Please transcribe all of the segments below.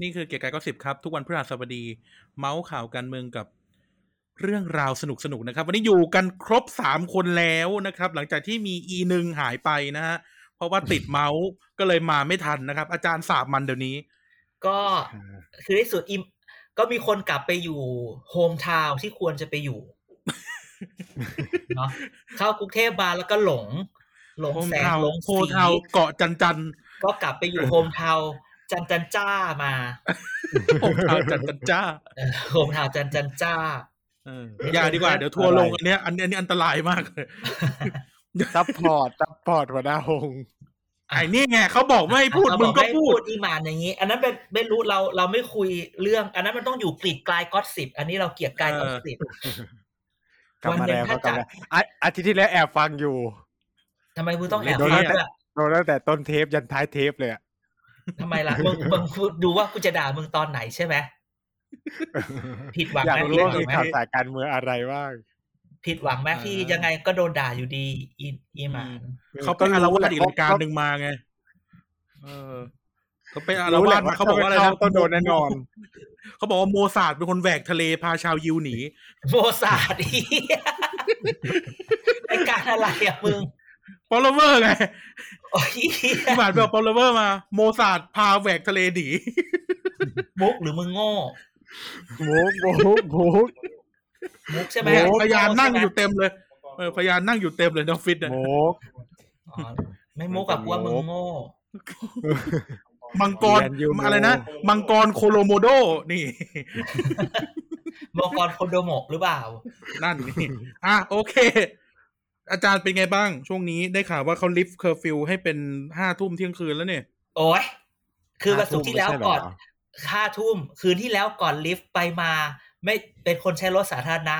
นี่คือเกียร์กายก็สิบครับ ทุกวันพฤหัสบดี เมาส์ข่าวการเมืองกับเรื่องราวสนุกสนุกๆนะครับ วันนี้อยู่กันครบสามคนแล้วนะครับ หลังจากที่มีอีหนึ่งหายไปนะฮะเพราะว่าติดเมาส์ก็เลยมาไม่ทันนะครับ อาจารย์สาบมันเดี๋ยวนี้ ก็คือที่สุดอิมก็มีคนกลับไปอยู่โฮมทาวน์ที่ควรจะไปอยู่เนาะเข้ากรุงเทพมาแล้วก็หลง หลงโฮมแสงทาวน์หลงโฮสีทาวน์เกาะจันจันก็กลับไปอยู่โฮมทาวน์ จันจันจ้ามาโฮมทาวน์จันจันจ้าเออโฮมทาวน์จันจันจ้าอย่าดีกว่าเดี๋ยวทัวร์ลงอันเนี้ยอันนนี้อันตรายมากเลยซัพพอร์ตซัพพอร์ตหัวหน้าหงไอ้นี่ไงเขาบอกไม่พูดมึงก็พูดอีหมานอย่างนี้ อันนั้นเป็นไม่รู้เราเราไม่คุยเรื่อง อันนั้นมันต้องอยู่กรีดกลายก็อตสิบอันนี้เราเกียดกลายก็อตสิบกลับวันมาหนึ่งแล้วถ้ากลับจัดมาอาทิตย์ที่แล้วแอบฟังอยู่ทำไมมึงต้องแอบฟังด้วยโดนตั้งแต่ต้นเทปยันท้ายเทปเลยอะ ทำไมล่ะมึงมึงดูว่ากูจะด่ามึงตอนไหนใช่ไหมผิดหวังอยากไหมรู้ว่าผิมีดหวังไหมข่าวสารการเมืองอะไรบ้างผิดหวังไหมที่ยังไงก็โดนด่าอยู่ดีอีอีหมานเขาไปอารวาสอีกรายการหนึ่งมาไงเออเขาไปอารวาสมาเขาบอกว่าอะไรนะต้องโดนแน่นอนเขาบอกว่าโมซาร์ทเป็นคนแหวกทะเลพาชาวยิวหนีโมซาดอีรายการอะไรอะมึง ปอลเวอร์ไงโอ้ยพี่หมานไปเอาปอลเวอร์มา โมซาร์ทพาแหวกทะเลหนีมุกหรือมึงโง่มุกมุกมุกมุกใช่ไหมพยานนั่งอยู่เต็มเลยเออพยานนั่งอยู่เต็มเลยในออฟฟิศเนี่ยมุกอ๋อไม่มุกกับกูว่ามึงโง่มังกรเรียนอยู่อะไรนะ มังกรโคโลโมโดนี่มองกรโคโดโมะหรือเปล่า นั่นนี่อะโอเค อาจารย์เป็นไงบ้าง ช่วงนี้ได้ข่าวว่าเขาลิฟต์เคอร์ฟิวให้เป็นห้าทุ่มเที่ยงคืนแล้วเนี่ย โอ้ยคือวันศุกร์ที่แล้วก่อนไม่ใช่เหรห้าทุ่มคืนที่แล้วก่อนลิฟต์ไปมา ไม่เป็นคนใช้รถสาธารณะ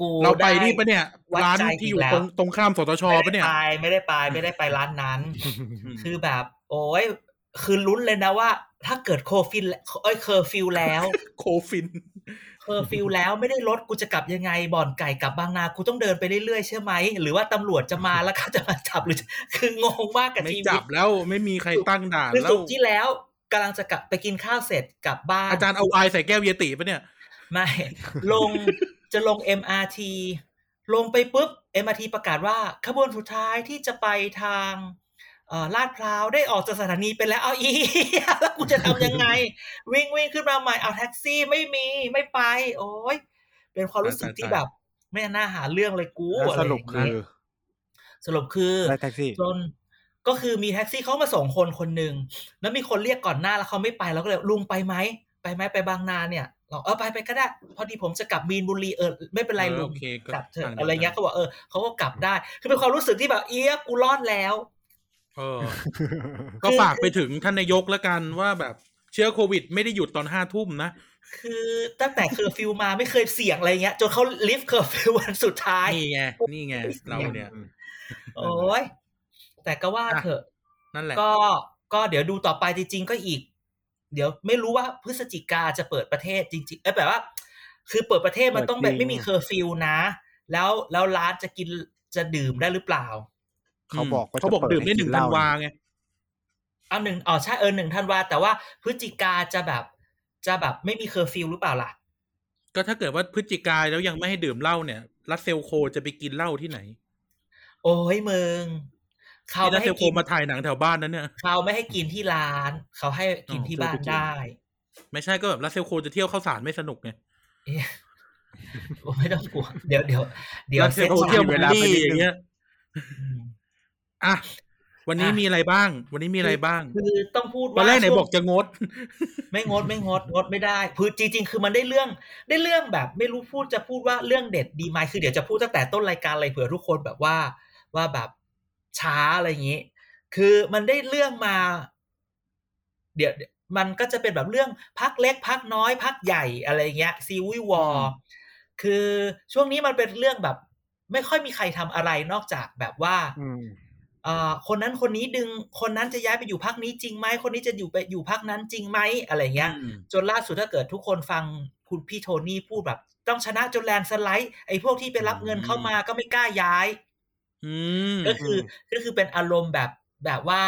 กูเราไปด้นี่ปะเนี่ยวัดร้านใจที่อยู่อีกแล้วตรงตรงข้ามสตชไม่ปะได้เนี่ยไปไม่ได้ไปไม่ได้ไปร้านนั้น คือแบบ โอ้ยคือลุ้นเลยนะว่า ถ้าเกิดโคฟิน เอ้ยเคอร์ฟิวแล้ว โคฟิน เคอร์ฟิวแล้วไม่ได้รถกูจะกลับยังไงบ่อนไก่กลับบางนากูต้องเดินไปเรื่อยๆใช่ไหม หรือว่าตำรวจจะมาแล้วเขาจะมาจับหรือคืองงมากกับไม่ชีจัวิบตแล้วไม่มีใครตั้งด่านคือแล้สุวกร์ที่แล้วกำลังจะกลับไปกินข้าวเสร็จกลับบ้านอาจารย์เอาไวน์ใส่แก้วเยติปะเนี่ย ไม่ลงจะลง MRT ลงไปปุ๊บ MRT ประกาศว่าขบวนสุดท้ายที่จะไปทางเอ่อ ลาดพร้าวได้ออกจากสถานีไปแล้วเอาอีแล้วกูจะทำยังไง วิ่งวิ่งขึ้นมาใหม่เอาแท็กซี่ไม่มีไม่ไป โอ้ยเป็นความรู้สึกที่แบบ ไม่น่าหาเรื่องเลยกูแล้วสรุปะไย่างคืเงี้อยสรุปคือได้แท็กซี่จนก็คือมีแท็กซี่เขามาส่งคนคนหนึ่งแล้วมีคนเรียกก่อนหน้าแล้วเขาไม่ไปแล้วก็เลยลุงไปไหมไปไหมไปบางนาเนี่ยเราเออไปไปก็ได้ พอดีผมจะกลับมีนบุรีเออไม่เป็นไรเออลุงโอเคก็กลับเถทาอะงเดียวอะไรเงี้ยกันเขาบอกเออเขาก็กลับได้ คือเป็นความรู้สึกที่แบบเอี้ยกูรอดแล้ว เออ ก็ฝากไปถึงท่านนายกแล้วกันว่าแบบเชื้อโควิด ไม่ได้หยุดตอนห้าทุ่มนะ คือตั้งแต่เคอร์ฟิวมาไม่เคยเสี่ยงอะไรเงี้ย จนเขาลิฟต์เคอร์ฟิววันสุดท้าย นี่ไง นี่ไง เราเนี่ย โอ้ยแต่ก็ว่าเถอะ นั่นแหละ ก็ก็เดี๋ยวดูต่อไปจริงๆก็อีก เดี๋ยวไม่รู้ว่าพฤศจิกาจะเปิดประเทศจริงๆเอ้ยแบบว่า คือเปิดประเทศมันต้องแบบไม่มีเคอร์ฟิวนะ แล้วแล้วร้านจะกินจะดื่มได้หรือเปล่า เขาบอกว่าเขาบอกจะเปิดดื่มได้ให้หกินึ่นงเหธัล้านวาไงเอาหนึ่งอ๋อใช่เออหนึ่งธันวา แต่ว่าพฤศจิกาจะแบบ จะแบบไม่มีเคอร์ฟิวหรือเปล่าล่ะ ก็ถ้าเกิดว่าพฤศจิกาแล้วยังไม่ให้ดื่มเหล้าเนี่ยรัสเซลโครว์จะไปกินเหล้าที่ไหน โอ้ยมึงเขาที่รัไม่สเซให้ลโคกินมาถ่ายหนังแถวบ้านนั้นเนี่ยเขาไม่ให้กินที่ร้าน เขาให้กินที่บ้านได้ ไม่ใช่ก็แบบรัสเซลโคจะเที่ยวเข้าสารไม่สนุกไงเอ๊ะโอ้ไม่ต้องกลัว เดี๋ยวเดี๋ยวเดี๋ยวรัสเซลโคซ็ตเที่ยวฉากบุเวลลาไปลี่นิดนึงอย่างเงี้ย อืมอะวันนี้อะมีอะไรบ้าง วันนี้มีอะไรบ้าง คือต้องพูดตอว่านแรกไหนช่วงบอกจะงด ไม่งดไม่งดงดไม่ได้คือจริง ๆ คือมันได้เรื่องได้เรื่องแบบ ไม่รู้พูดจะพูดว่าเรื่องเด็ดดีไหมคือเดี๋ยวจะพูดตั้งแต่ต้นรายการเลยเผื่อทุกคนแบบว่าว่าแบบช้าอะไรอย่างนี้ คือมันได้เรื่องมา เดี๋ยวมันก็จะเป็นแบบเรื่องพักเล็ก พักน้อย พักใหญ่อะไรเงี้ยซีวิวอร์คือช่วงนี้มันเป็นเรื่องแบบ ไม่ค่อยมีใครทำอะไรนอกจากแบบว่าอืมอ่า คนนั้นคนนี้ดึงคนนั้นจะย้ายไปอยู่พักนี้จริงไหมคนนี้จะอยู่ไปอยู่พักนั้นจริงไหมอะไรเงี้ยอืมจนล่าสุดถ้าเกิดทุกคนฟังคุณพี่โทนี่พูดแบบ ต้องชนะจนแลนด์สไลด์ไอ้พวกที่ไปรับเงินเข้ามาก็ไม่กล้าย้ายอืมก็คืออืมก็คือเป็นอารมณ์แบบแบบว่า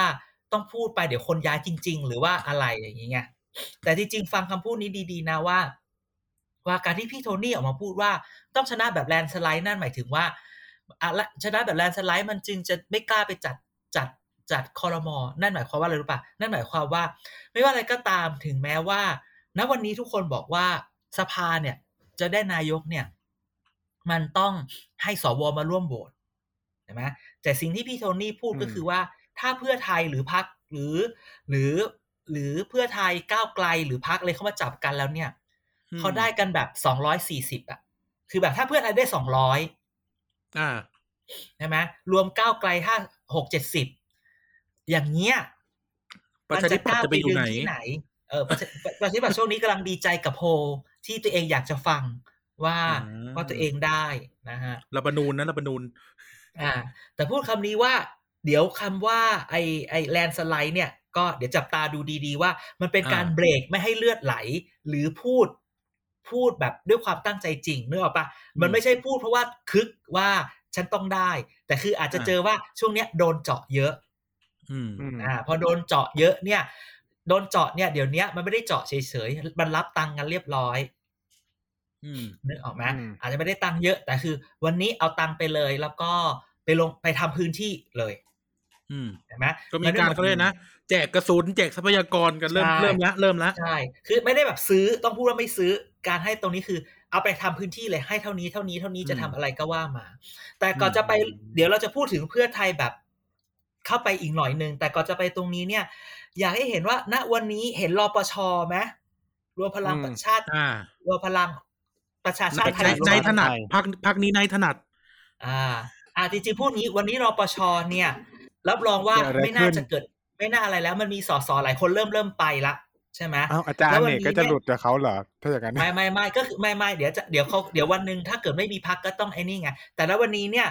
ต้องพูดไปเดี๋ยวคนย้ายจริง ๆ หรือว่าอะไรอย่างเงี้ยแต่จริงๆฟังคำพูดนี้ดีๆ นะว่า ว่าการที่พี่โทนี่ออกมาพูดว่าต้องชนะแบบแลนด์สไลด์นั่นหมายถึงว่าอะละ ชนะแบบแลนด์สไลด์มันจึงจะไม่กล้าไปจัดจัดจัดคอรมอนั่นหมายความว่าอะไรรู้ป่ะนั่นหมายความว่า ไม่ว่าอะไรก็ตามถึงแม้ว่า ณวันนี้ทุกคนบอกว่าสภาเนี่ย จะได้นายกเนี่ย มันต้องให้สวมาร่วมโหวตใช่ไหมแต่สิ่งที่พี่โทนี่พูดอืมก็คือว่า ถ้าเพื่อไทยหรือพักหรือ หรือหรือเพื่อไทยก้าวไกลหรือพักเลยเข้ามาจับกันแล้วเนี่ยอืมเขาได้กันแบบสองร้อยสี่สิบอะคือแบบถ้าเพื่อไทยได้สองร้อย อ่าใช่ไหมรวมก้าวไกลถ้าหกเจ็ดสิบอย่างเงี้ยประชาธิปัตย์จะไปอยู่ไหนมัจะกล้าดึงที่ไหนเออประชาประชาธิปัตย์ช่วงนี้กำลังดีใจกับโพลที่ตัวเองอยากจะฟังว่าอืมว่าตัวเองได้นะฮะรับบนูนนะรับบนูนอ่า แต่พูดคำนี้ว่า เดี๋ยวคำว่าไอไอแลนสไลด์เนี่ย ก็เดี๋ยวจับตาดูดีๆ ว่ามันเป็นการอ่าเบรกไม่ให้เลือดไหล หรือพูด พูดแบบด้วยความตั้งใจจริงนึกออกปะมันไม่ใช่พูดเพราะว่าคึกว่าฉันต้องได้ แต่คืออาจจะเจอว่าช่วงเนี้ยโดนเจาะเยอะอืมอืมอ่าพอโดนเจาะเยอะเนี่ย โดนเจาะเนี่ยเดี๋ยวเนี้ยมันไม่ได้เจาะเฉยๆมันรับตังค์กันเรียบร้อยอืมนึกออกไหมอืมอาจจะไม่ได้ตังค์เยอะ แต่คือ วันนี้เอาตังค์ไปเลย แล้วก็ไปลงไปทำพื้นที่เลย อืมเห็นไหมก็มีการเขาเรียกนะ แจกกระสุนแจกทรัพยากรกันเริ่มใช่เริ่มละเริ่มละใช่คือไม่ได้แบบซื้อต้องพูดว่าไม่ซื้อการให้ตรงนี้คือ เอาไปทำพื้นที่เลยให้เท่านี้เท่านี้เท่านี้จะทำอะไรก็ว่ามา แต่ก่อนจะไปเดี๋ยวเราจะพูดถึงเพื่อไทยแบบเข้าไปอีกหน่อยนึงแต่ก่อนจะไปตรงนี้เนี่ย อยากให้เห็นว่า ณวันนี้เห็นรอปชไหมรวมพลังอืมประชาติอ่ารวมพลังประชาชาติไทในยในรวมถนัดไทยพักพักนี้ในถนัด อ่า อ่าจริงๆพูดงี้วันนี้รอปชเนี่ย รับรองว่าเกิดอะไรไม่น่าขึ้นจะเกิด ไม่น่าอะไรแล้ว มันมีสสหลายคนเริ่มเริ่มไปละใช่ไหมอ้าวอาจารแล้ย์ววันเนี่ยนี้ก็จะเนี่ยหลุดจากเขาเหรอถ้าอย่างนั้นไม่ไม่ไม่ก็คือไม่ไม่เดี๋ยวจะเดี๋ยวเขาเดี๋ยววันหนึ่งถ้าเกิดไม่มีพักก็ต้องไอ้นี่ไงแต่แล้ววันนี้เนี่ย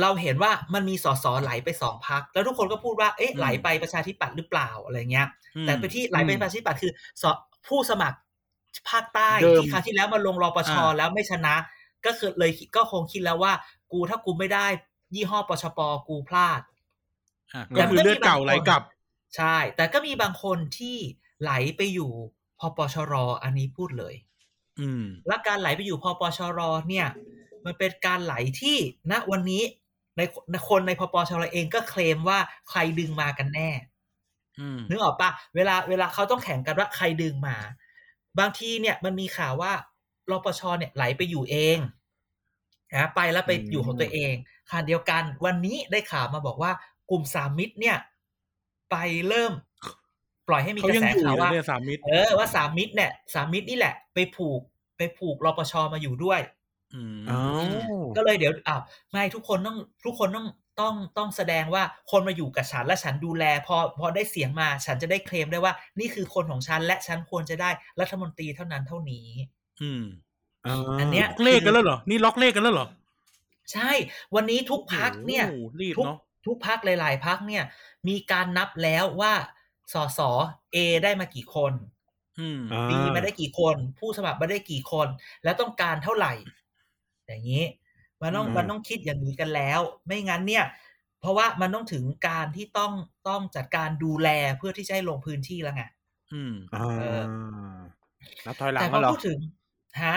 เราเห็นว่ามันมีสสไหลไปสองพัก แล้วทุกคนก็พูดว่าเอ๊ะอืมไหลไปประชาธิปัตย์หรือเปล่าอะไรเงี้ยอืมแต่ไปที่ไหลไปอืมประชาธิปัตย์คือสผู้สมัครภาคใต้เดิมที่คราวที่แล้วมาลงรอปชอ่าแล้วไม่ชนะ ก็คือเลยก็คงคิดแล้วว่า กูถ้ากูไม่ได้ยี่ห้อปชปกูพลาดอะแต่ ก็คือเลือดเก่าไหลกลับ ใช่ แต่ก็มีบางคนที่ไหลไปอยู่พปชรอันนี้พูดเลย อืม และการไหลไปอยู่พปชรเนี่ย มันเป็นการไหลที่ณวันนี้ในในคนในพปชรเองก็เคลมว่าใครดึงมากันแน่อืมนึกออกปะเวลาเวลาเขาต้องแข่งกันว่าใครดึงมา บางทีเนี่ยมันมีข่าวว่ารปชเนี่ยไหลไปอยู่เองนะไปแล้วไปอืมอยู่ของตัวเองขณะเดียวกัน วันนี้ได้ข่าวมาบอกว่า กลุ่มสามมิตรเนี่ย ไปเริ่ม ปล่อยให้มีเขากระยังแสอยู่ข่าวนะว่าเนี่ยสามมิตรเออว่าสามมิตรเนี่ยสามมิตรนี่แหละ ไปผูกไปผูกรปชมาอยู่ด้วยอืมอ้าวก็เลยเดี๋ยวอ้าวไม่ทุกคนต้องทุกคนต้องต้องต้องแสดงว่าคนมาอยู่กับฉันและฉันดูแล พอพอได้เสียงมาฉันจะได้เคลมได้ว่า นี่คือคนของฉันและฉันควรจะได้รัฐมนตรีเท่านั้นเท่านี้ อืมอันเนี้ยล็อกเลขกันแล้วเหรอ นี่ล็อกเลขกันแล้วเหรอ ใช่ วันนี้ทุกพักเนี่ยโอ้โหรีบทุกเนาะ ทุกพักหลาย ๆพักเนี่ย มีการนับแล้วว่าสสเอได้มากี่คนอืมอ่าบีมาได้กี่คน ผู้สมัครมาได้กี่คน แล้วต้องการเท่าไหร่ อย่างนี้ มันต้องอืมมันต้องคิดอย่างนี้กันแล้ว ไม่งั้นเนี่ย เพราะว่ามันต้องถึงการที่ต้องต้องจัดการดูแลเพื่อที่จะให้ลงพื้นที่แล้วไงอืมอ่าเออนับถอยหลังแต่พแล้อวเหรอพูดถึงฮะ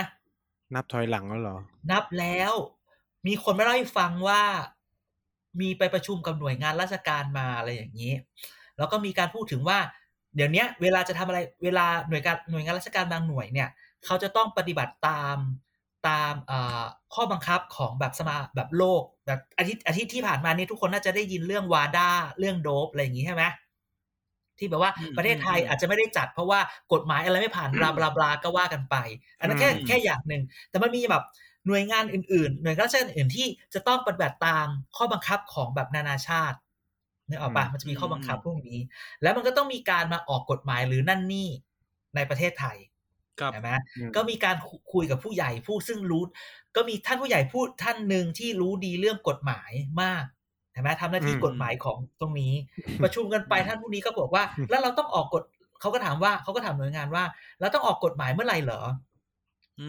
นับถอยหลังแล้วเหรอ นับแล้ว มีคนมาเล่าให้ฟังว่า มีไปประชุมกับหน่วยงานราชการมาอะไรอย่างนี้ แล้วก็มีการพูดถึงว่า เดี๋ยวเนี้ยเวลาจะทำอะไรเวลาหน่วยการหน่วยงานราชการบางหน่วยเนี่ยเขาจะต้องปฏิบัติตามตามเอ่อข้อบังคับของแบบสมาแบบโลกแบบอาทิตย์อาทิตย์ที่ผ่านมานี่ทุกคนน่าจะได้ยินเรื่องวาด้าเรื่องโดปอะไรอย่างนี้ใช่ไหมที่แบบว่าอืมประเทศไทยอืมอาจจะไม่ได้จัดเพราะว่ากฎหมายอะไรไม่ผ่านบลาบลาบลาก็ว่ากันไป อันนั้นแค่อืมแค่อย่างหนึ่งแต่มันมีแบบ หน่วยงานอื่นๆ หน่วยงานราชการอื่นที่จะต้องปฏิบัติตามข้อบังคับของแบบนานาชาตินึกออกปะอืมมันจะมีข้อบังคับพวกนี้ แล้วมันก็ต้องมีการมาออกกฎหมายหรือนั่นนี่ในประเทศไทยครับใช่ไหมอืมก็มีการคุคุยกับผู้ใหญ่ผู้ซึ่งรู้ ก็มีท่านผู้ใหญ่พูดท่านหนึ่งที่รู้ดีเรื่องกฎหมายมากใช่ไหมทำหน้าที่อืมกฎหมายของตรงนี้ ประชุมกันไปท่านผู้นี้ก็บอกว่า แล้วเราต้องออกกฎเขาก็ถามว่าเขาก็ถามหน่วยงานว่า เราต้องออกกฎหมายเมื่อไหร่เหรอ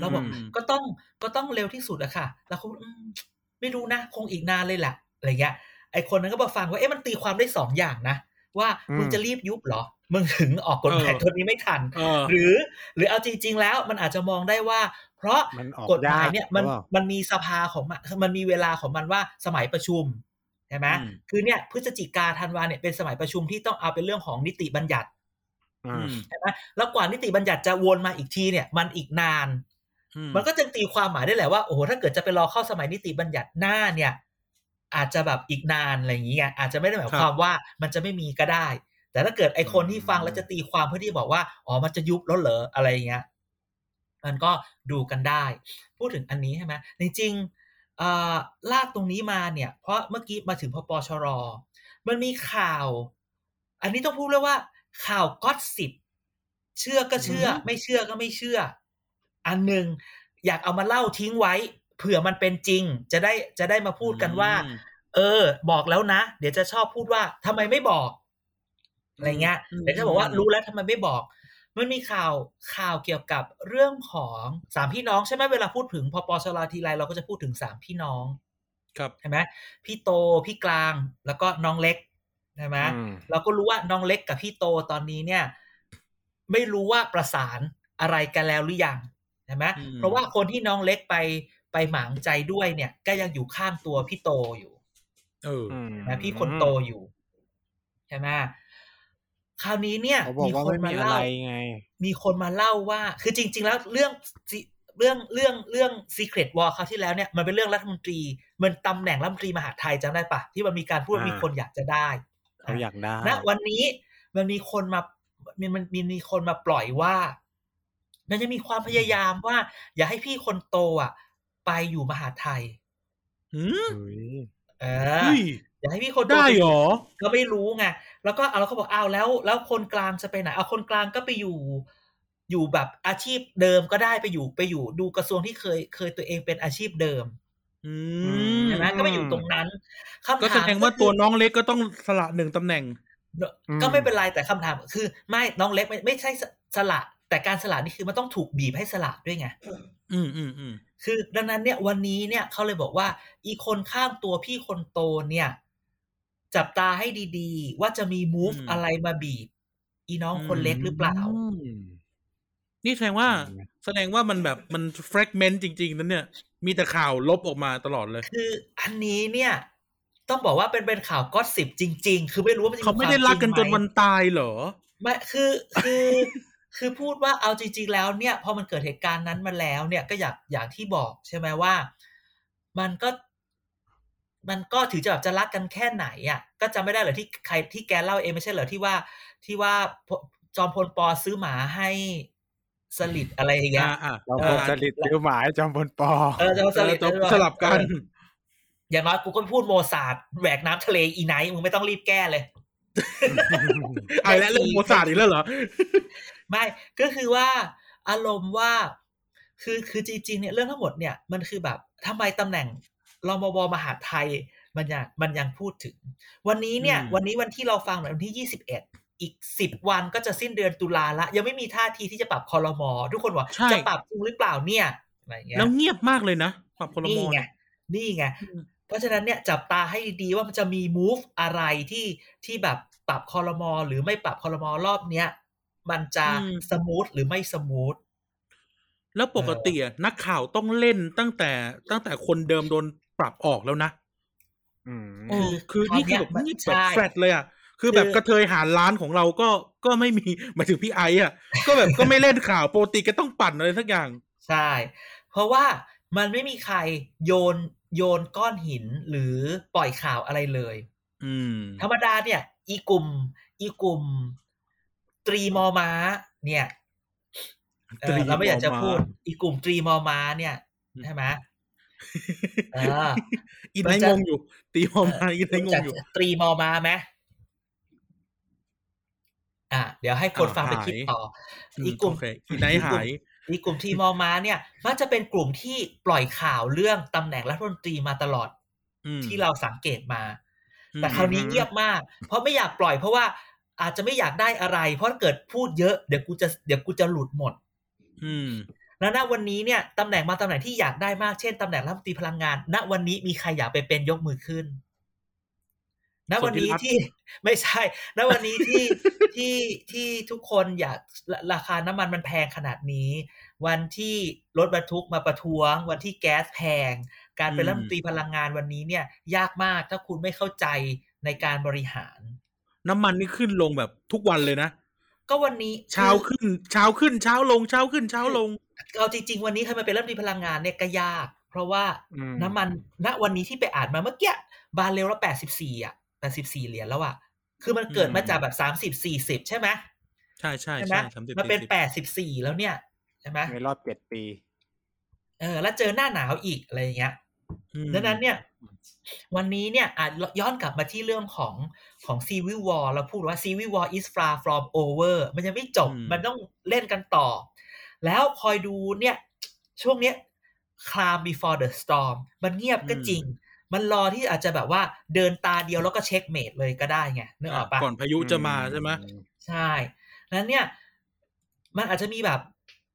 เราบอกอืมก็ต้องก็ต้องเร็วที่สุดอะค่ะ แล้วเขาอืมไม่รู้นะ คงอีกนานเลยแหละอะไรเงี้ยไอคนนั้นก็มาฟังว่าเอ๊ะมันตีความได้สองอย่างนะ ว่าอืมมึงจะรีบยุบเหรอ มึงถึงออกกฎหมายเออตัวนี้ไม่ทันเออหรือ หรือเอาจริง ๆ แล้วมันอาจจะมองได้ว่า เพราะมันออกกฎหมายเนี่ยมันยากหรือเปล่ามันมีสภาของมันมันมีเวลาของมันว่าสมัยประชุมใช่ไหมอืมคือเนี่ยพฤศจิกาธันวาเนี่ยเป็นสมัยประชุมที่ต้องเอาเป็นเรื่องของนิติบัญญัติอือืมมใช่ไหมแล้วกว่านิติบัญญัติจะวนมาอีกทีเนี่ย มันอีกนานอื มมันก็จะตีความหมายได้แหละว่าโอ้โหถ้าเกิดจะไปรอเข้าสมัยนิติบัญญัติหน้าเนี่ย อาจจะแบบอีกนานอะไรอย่างเงี้ยอาจจะไม่ได้หมายความว่ามันจะไม่มีก็ได้ แต่ถ้าเกิดไอคนที่ฟังแล้วจะตีความเพื่อที่บอกว่าอ๋อมันจะยุบแล้วเหรออะไรอย่างเงี้ยมันก็ดูกันได้ พูดถึงอันนี้ใช่ไหมจริงๆเอ่อลากตรงนี้มาเนี่ย เพราะเมื่อกี้มาถึงพปชร มันมีข่าว อันนี้ต้องพูดเลยว่า ข่าวก็อตสิบเชื่อก็เชื่ออืมไม่เชื่อก็ไม่เชื่อ อันหนึ่งอยากเอามาเล่าทิ้งไว้ เผื่อมันเป็นจริง จะได้จะได้มาพูดกันว่าอืมเออ บอกแล้วนะ เดี๋ยวจะชอบพูดว่าทำไมไม่บอกอะไรเงี้ยอืมเดี๋ยวจะบอกว่ารู้แล้วทำไมไม่บอก มันมีข่าวข่าวเกี่ยวกับเรื่องของสามพี่น้องใช่ไหมเวลาพูดถึงพอปชรทีไรเราก็จะพูดถึงสามพี่น้อง ครับใช่ไหมพี่โตพี่กลางแล้วก็น้องเล็กใช่ไหมอืมเราก็รู้ว่าน้องเล็กกับพี่โตตอนนี้เนี่ย ไม่รู้ว่าประสานอะไรกันแล้วหรือยัง ใช่ไหมอืมเพราะว่าคนที่น้องเล็กไปไปหมางใจด้วยเนี่ย ก็ยังอยู่ข้างตัวพี่โตอยู่ เอออืมนะพี่คนโตอยู่ใช่ไหมคราวนี้เนี่ยเขาบอกว่าคนไม่มามีอะไรเล่าไง มีคนมาเล่าว่า คือจริง ๆ แล้วเรื่องสิเรื่องเรื่องเรื่อง Secret War คราวที่แล้วเนี่ยมันเป็นเรื่องรัฐมนตรี มันตำแหน่งรัฐมนตรีมหาดไทยจำได้ปะที่มันมีการพูดว่าอ่ามีมีคนอยากจะได้เขาอยากได้ณวันนี้มันมีคนมามันมันมีมีคนมาปล่อยว่า มันจะมีความพยายามว่า อย่าให้พี่คนโตอะ ไปอยู่มหาดไทยหืมเฮ้ยเออเฮ้ยอย่าให้พี่คนโตได้ปเหรอ ก็ไม่รู้ไงแล้วก็เอาแล้วเขาบอกอ้าวแล้ว แล้วคนกลางจะไปไหนเอาคนกลางก็ไปอยู่ อยู่แบบอาชีพเดิมก็ได้ไปอยู่ไปอยู่ดูกระทรวงที่เคยเคยตัวเองเป็นอาชีพเดิมอือืมใช่ไหมก็ไปอยู่ตรงนั้นคำก็ถามแสดงว่าคือตัวน้องเล็กก็ต้องสละหนึ่งตำแหน่ง ก็ไม่เป็นไรแต่คำถามคือ ไม่น้องเล็กไม่ไม่ใช่สสละ แต่การสละนี่คือมันต้องถูกบีบให้สละด้วยไงอืมอืมอืมคือดังนั้นเนี่ยวันนี้เนี่ยเขาเลยบอกว่า อีคนข้างตัวพี่คนโตเนี่ย จับตาให้ดีๆ ว่าจะมี move อะไรมาบีบ อีน้องคนเล็กหรือเปล่าอืมนี่แสดงว่าอืมแสดงว่ามันแบบมัน fragment จริง ๆ นั้นเนี่ย มีแต่ข่าวลบออกมาตลอดเลย คือ อันนี้เนี่ย ต้องบอกว่าเป็นเป็นข่าวก็สิบจริง ๆ คือไม่รู้ว่ามันจะเขาไม่ได้รักกันจนมัวันตายเหรอไม่คือคือ คือพูดว่าเอาจริงๆแล้วเนี่ยพอมันเกิดเหตุการณ์นั้นมาแล้วเนี่ยก็อยากอย่างที่บอกใช่ไหมว่า มันก็ มันก็ถือจะแบบจะรักกันแค่ไหนอะ ก็จำไม่ได้เหรอที่ใครที่แกเล่าเองไม่ใช่เหรอที่ว่าที่ว่าพจอมพลปอซื้อหมาให้สลิดอะไรอย่างเงี้ยอ่าอ่าจอมพลสฤษดิ์ซื้อหมายจอมพลปอเออจอมพลสฤษดิ์เออสลับกันอย่างน้อยกูก็พูดโมซาร์ทแหวกน้ำทะเลอีไนท์มึงไม่ต้องรีบแก้เลยไอ้แล้วเรื่องโมซาร์ทอีกแล้วเหรอ ไม่ก็คือว่าอารมณ์ว่า คือคือจริงๆเนี่ยเรื่องทั้งหมดเนี่ยมันคือแบบทำไมตำแหน่งรมว.มหาดไทยมันยังมันยังพูดถึง วันนี้เนี่ยอืมวันนี้วันที่เราฟังเนี่ยวันที่ยี่สิบเอ็ดอีกสิบวันก็จะสิ้นเดือนตุลาละ ยังไม่มีท่าทีที่จะปรับคอรมอทุกคนบอกใช่จะปรับจริงหรือเปล่าเนี่ยอะไรอย่างเงี้ยแล้วเงียบมากเลยนะปรับพลนี่มไงนี่ไงเพราะฉะนั้นเนี่ยจับตาให้ดีๆว่ามันจะมี move อะไรที่ที่แบบปรับคอรมอหรือไม่ปรับคอรมอรอบเนี้ย มันจะ smooth หรือไม่ smoothแล้วปกติอะนักข่าวต้องเล่นตั้งแต่ตั้งแต่คนเดิมโดนปรับออกแล้วนะอืมโอ้คือนี่คือแบบตอนนี่เนี้ยแบบใช่แฟลตเลยอะคือแบบคือกะเทยหาล้านของเราก็ก็ไม่มีหมายถึงพี่ไอซ์อะ ก็แบบก็ไม่เล่นข่าวปกติก็ต้องปั่นอะไรสักอย่าง ใช่ เพราะว่ามันไม่มีใครโยนโยนก้อนหินหรือปล่อยข่าวอะไรเลย อืม ธรรมดาเนี่ย อีกลุ่ม อีกลุ่ม ตรีมอม้า เนี่ยเออตรีเราไม่อยากจะมอม้าพูด อีกลุ่มตรีมอม้าเนี่ยใช่ไหมเอออีไนท์งงอยู่ ตีมอมาอีไนท์งงอยู่จากตรีมอม้าไหมอะเดี๋ยวให้คนฟังไปคิดต่อ อีกกลุ่มโอเคอีไนท์หายอีกกลุ่มทีมอมาเนี่ย มักจะเป็นกลุ่มที่ปล่อยข่าวเรื่องตำแหน่งรัฐมนตรีมาตลอดอืมที่เราสังเกตมาอืมแต่คราวนี้เงียบมาก เพราะไม่อยากปล่อยเพราะว่า อาจจะไม่อยากได้อะไร เพราะถ้าเกิดพูดเยอะเดี๋ยวกูจะเดี๋ยวกูจะหลุดหมด อืม แล้วณวันนี้เนี่ยตำแหน่งมาตำแหน่งที่อยากได้มากเช่นตำแหน่งรัฐมนตรีพลังงาน ณวันนี้มีใครอยากไปเป็นยกมือขึ้น ณวันนี้สนธิรัตน์ที่ไม่ใช่ ณวันนี้ที่ที่ที่ทุกคนอยากราราคาน้ำมันมันแพงขนาดนี้ วันที่รถบรรทุกมาประท้วง วันที่แก๊สแพง การเป็นรัฐมนตรีพลังงานวันนี้เนี่ย ยากมากถ้าคุณไม่เข้าใจในการบริหาร น้ำมันนี่ขึ้นลงแบบทุกวันเลยนะ ก็วันนี้เช้าขึ้นเช้าขึ้นเช้าลงเช้าขึ้นเช้าลงเอาจริง ๆ วันนี้ใครมาเป็นรัฐมนตรีพลังงานเนี่ยก็ยาก เพราะว่าอืมน้ำมันณวันนี้ที่ไปอ่านมาเมื่อกี้บาร์เรลละแปดสิบสี่อะแปดสิบสี่เหรียญแล้วอะคือมันเกิดมาจากแบบสามสิบสี่สิบใช่ไหมใช่ใช่ใช่ไหมใช่สามสิบมันเป็นสี่สิบแปดสิบสี่แล้วเนี่ยใช่ไหมในรอบเจ็ดปี เออ แล้วเจอหน้าหนาวอีกอะไรอย่างเงี้ยอืมดังนั้นเนี่ย วันนี้เนี่ยอาจย้อนกลับมาที่เรื่องของของ Civil War เราพูดว่า Civil War is far from over มันยังไม่จบ มันต้องเล่นกันต่อ แล้วคอยดูเนี่ย ช่วงเนี้ย calm before the storm มันเงียบก็จริง มันรอที่อาจจะแบบว่าเดินตาเดียวแล้วก็เช็คเมดเลยก็ได้ไงนึกออกปะก่อนพายุจะมาใช่ไหมใช่แล้วเนี่ย มันอาจจะมีแบบ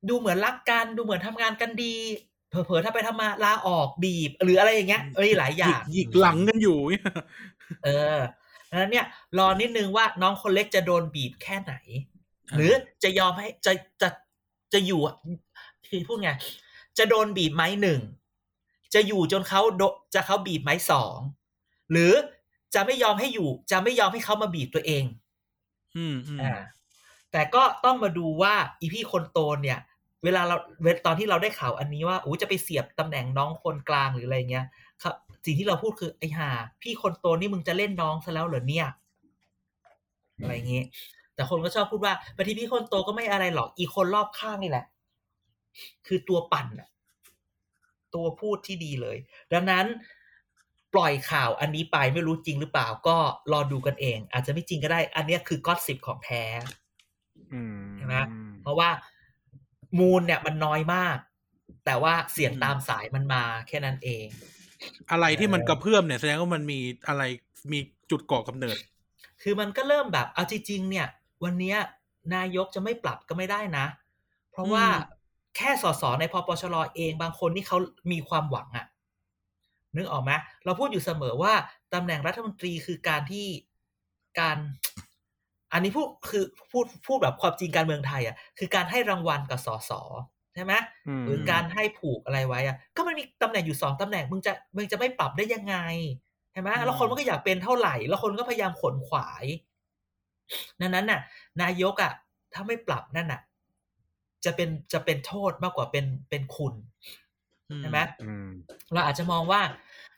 ดูเหมือนรักกันดูเหมือนทำงานกันดี เผลอๆถ้าไปทำมาลาออกบีบ หรืออะไรอย่างเงี้ยเอ้ยหลายอย่างหยิกหลังกันอยู่ เออดังนั้นเนี่ย รอนิดนึงว่าน้องคนเล็กจะโดนบีบแค่ไหน หรือจะยอมให้จะจะจะอยู่คือพูดไงจะโดนบีบไหมหนึ่งจะอยู่จนเขาโดจะเขาบีบไหมสองหรือจะไม่ยอมให้อยู่ จะไม่ยอมให้เขามาบีบตัวเอง อืมอืมอ่าแต่ก็ต้องมาดูว่าอีพี่คนโตเนี่ย เวลาเราเวลาตอนที่เราได้ข่าวอันนี้ว่าอู้จะไปเสียบตำแหน่งน้องคนกลางหรืออะไรเงี้ยครับ สิ่งที่เราพูดคือไอ้ห่าพี่คนโตนี่มึงจะเล่นน้องซะแล้วเหรอเนี่ยอะไรเงี้ยแต่คนก็ชอบพูดว่าบางทีพี่คนโตก็ไม่อะไรหรอกอีคนรอบข้างนี่แหละ คือตัวปั่นอะตัวพูดที่ดีเลย ดังนั้นปล่อยข่าวอันนี้ไปไม่รู้จริงหรือเปล่าก็รอดูกันเอง อาจจะไม่จริงก็ได้ อันเนี้ยคือก็สิบของแท้อืมใช่ไหมเพราะว่า มูลเนี่ยมันน้อยมาก แต่ว่าเสียงตามสายมันมาแค่นั้นเอง อะไรที่มันเออกระเพื่อมเนี่ยแสดงว่ามันมีอะไรมีจุดก่อกำเนิด คือมันก็เริ่มแบบเอาจริงๆเนี่ย วันเนี้ยนายกจะไม่ปรับก็ไม่ได้นะ เพราะว่าอืมแค่สสในพปชรเองบางคนนี่เขามีความหวังอะนึกออกไหมเราพูดอยู่เสมอว่าตำแหน่งรัฐมนตรีคือการที่การ อันนี้พูดคือพูดพูดแบบความจริงการเมืองไทยอะคือการให้รางวัลกับสสใช่ไหมมหรือการให้ผูกอะไรไว้อะก็มันมีตำแหน่งอยู่สองตำแหน่งมึงจะมึงจะไม่ปรับได้ยังไงใช่ไหมอืมแล้วคนมันก็อยากเป็นเท่าไหร่ แล้วคนก็พยายามขนขวายดังนั้นน่ะ นายกอะถ้าไม่ปรับนั่นน่ะ จะเป็นจะเป็นโทษมากกว่าเป็นเป็นคุณอืใช่ไหมอืมเราอาจจะมองว่า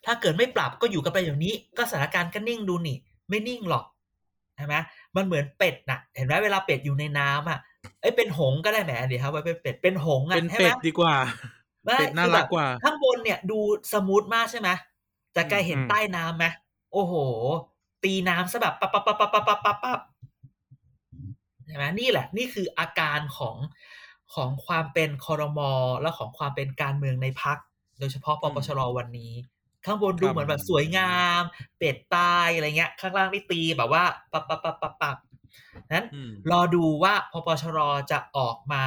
ถ้าเกิดไม่ปรับก็อยู่กันไปอย่างนี้ ก็สถานการณ์ก็นิ่งดูนี่ ไม่นิ่งหรอกใช่ไหมมันเหมือนเป็ดน่ะ เห็นไหมเวลาเป็ดอยู่ในน้ำอะเอ้เป็นหงก็ได้แหมเดี๋ยวครับไว้เป็นเป็ดเป็นหงอะเป็นเป็ดดีกว่าเป็ดน่ารักกว่า ข้างบนเนี่ยดูสมูทมากใช่ไหมแต่แกเห็นใต้น้ำไหมโอ้โห ตีน้ำซะแบบปั๊บปั๊บปั๊บปั๊บปั๊บปั๊บปั๊บใช่ไหมนี่แหละ นี่คืออาการของของความเป็นคอรมอและของความเป็นการเมืองในพักโดยเฉพาะปปชรวันนี้ ข้างบนดูครับเหมือนแบบสวยงาม เป็ดตายอะไรเงี้ย ข้างล่างนี่ตีแบบว่าปั๊บปั๊บปั๊บปั๊บปั๊บนั้นอืมรอดูว่าพปชรจะออกมา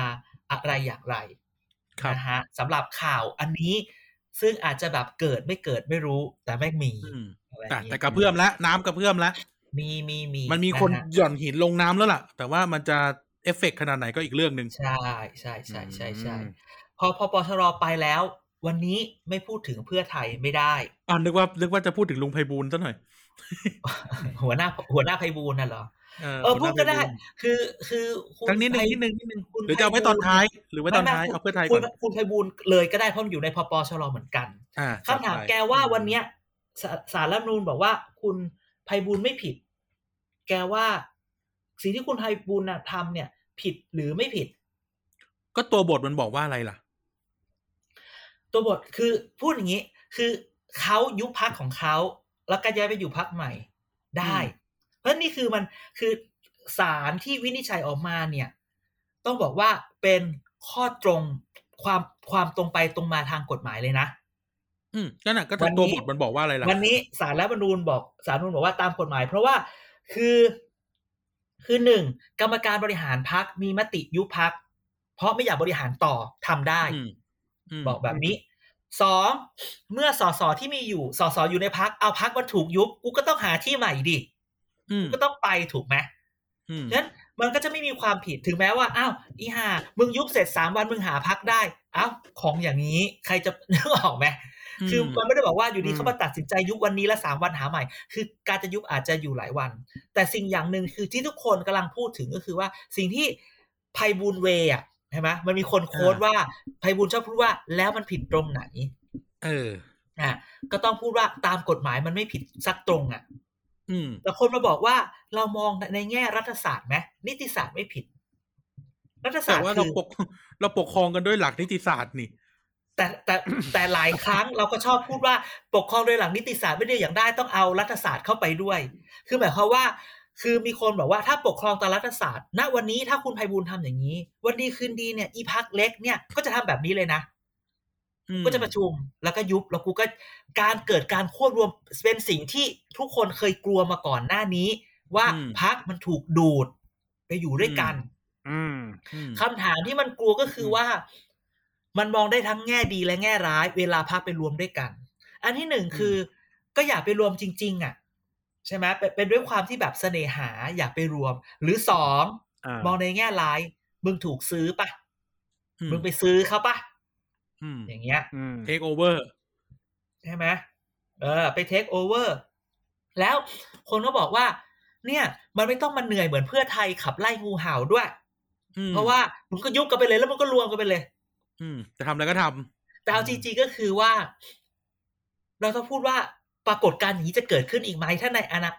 อะไรอย่างไรครับนะฮะสำหรับข่าวอันนี้ซึ่งอาจจะแบบเกิดไม่เกิดไม่รู้แต่ไม่งมีอืมอะไรอแต่ย่างงี้แต่กระเพื่อมแล้วน้ำกระเพื่อมแล้วมีมีมีมันมีคนนะฮะหย่อนหินลงน้ำแล้วล่ะ แต่ว่ามันจะเอฟเฟกต์ขนาดไหนก็อีกเรื่องหนึ่งใช่ใช่ใช่ใช่ใช่อืมพอพปชรไปแล้ว วันนี้ไม่พูดถึงเพื่อไทยไม่ได้อ่านึกว่านึกว่าจะพูดถึงลุงไพบูลย์ซะหน่อย หัวหน้าหัวหน้าไพบูลย์น่ะเหรอเออเออหัพูวดหน้าก็ได้พบูลย์คือคือคุณทั้งนิดนึงไพนิดนึงนิดนึงคุณหรือจะเอาไว้ตอนท้าย หรือไว้ตอนท้ายไม่ไม่เอาเพื่อไทยคุก่ณอนคุณไพบูลย์เลยก็ได้เพราะมันอยู่ในพปชรเหมือนกันอ่าคำถามจัดไปแกว่าวันเนี้ยสาสารรัฐธรรมนูญบอกว่าคุณไพบูลย์ไม่ผิด แกว่า สิ่งที่คุณไพบูลย์น่ะทำเนี่ย ผิดหรือไม่ผิด ก็ตัวบทมันบอกว่าอะไรล่ะ ตัวบทคือพูดอย่างนี้ คือเขายุบพักของเขาแล้วก็ย้ายไปอยู่พักใหม่ได้อืมเพราะนี่คือมันคือศาลที่วินิจฉัยออกมาเนี่ย ต้องบอกว่าเป็นข้อตรงความความตรงไปตรงมาทางกฎหมายเลยนะ อืมนั่นน่ะก็วันนี้ตัวบทมันบอกว่าอะไรล่ะวันนี้ศาลรัฐธรรมนูญบอกศาลรัฐธรรมนูญบอกว่าตามกฎหมาย เพราะว่าคือคือหนึ่งกรรมการบริหารพักมีมติยุบพักเพราะไม่อยากบริหารต่อทำได้อืมมบอกแบบนี้ สองเมื่อสสที่มีอยู่สสอยู่ในพักเอาพักมันถูกยุบกูก็ต้องหาที่ใหม่ดิอืมก็ต้องไปถูกไหมอืมฉะนั้นมันก็จะไม่มีความผิดถึงแม้ว่าอ้าวอีห่ามึงยุบเสร็จสามวันมึงหาพักได้อ้าวของอย่างนี้ใครจะนึกออกไหมคือมันไม่ได้บอกว่าอยู่ดีอืมเขามาตัดสินใจยุบวันนี้แล้วสามวันหาใหม่ คือการจะยุบอาจจะอยู่หลายวัน แต่สิ่งอย่างหนึ่งคือที่ทุกคนกำลังพูดถึงก็คือว่าสิ่งที่ไพบูลย์เวย์อะ ใช่ไหมมันมีคนโค้ดว่าไพบูลย์ชอบพูดว่าแล้วมันผิดตรงไหน เอออะก็ต้องพูดว่าตามกฎหมายมันไม่ผิดสักตรงอะ อืมแต่คนมาบอกว่าเรามองในแง่รัฐศาสตร์ไหมนิติศาสตร์ไม่ผิด รัฐศาแต่สตร์ว่าคืเราอปกเราปกครองกันด้วยหลักนิติศาสตร์นี่แต่แต่แต่หลายครั้งเราก็ชอบพูดว่าปกครองโดยหลักนิติศาสตร์ไม่ได้อย่างได้ต้องเอารัฐศาสตร์เข้าไปด้วย คือหมายความว่า คือมีคนบอกว่าถ้าปกครองตามรัฐศาสตร์ ณวันนี้ถ้าคุณไพบูลย์ทำอย่างนี้ วันดีคืนดีเนี่ยอีพักเล็กเนี่ยก็จะทำแบบนี้เลยนะอืมก็จะประชุมแล้วก็ยุบแล้วกูก็การเกิดการควบรวมเป็นสิ่งที่ทุกคนเคยกลัวมาก่อนหน้านี้ ว่าพักมันถูกดูดไปอยู่ด้วยกันอืมอืมคำถามที่มันกลัวก็คือว่า มันมองได้ทั้งแง่ดีและแง่ร้าย เวลาพักไปรวมด้วยกัน อันที่หนึ่งคือ ก็อยากไปรวมจริง ๆ อะ ใช่ไหมเป็นเป็นด้วยความที่แบบเสน่หาอยากไปรวม หรือสองอ่ามองในแง่ร้ายมึงถูกซื้อปะอืมึงไปซื้อเขาปะอืมอย่างเงี้ยอืมเทคโอเวอร์ใช่ไหมเออ ไปเทคโอเวอร์แล้วคนก็บอกว่า เนี่ย มันไม่ต้องมาเหนื่อยเหมือนเพื่อไทยขับไล่งูเห่าด้วย เพราะว่ามึงก็ยุบกันไปเลย แล้วมึงก็รวมกันไปเลย อืมจะทำอะไรก็ทำแต่เอาจริงๆก็คือว่า เราต้องพูดว่า ปรากฏการณ์อย่างนี้จะเกิดขึ้นอีกไหมถ้าในอนา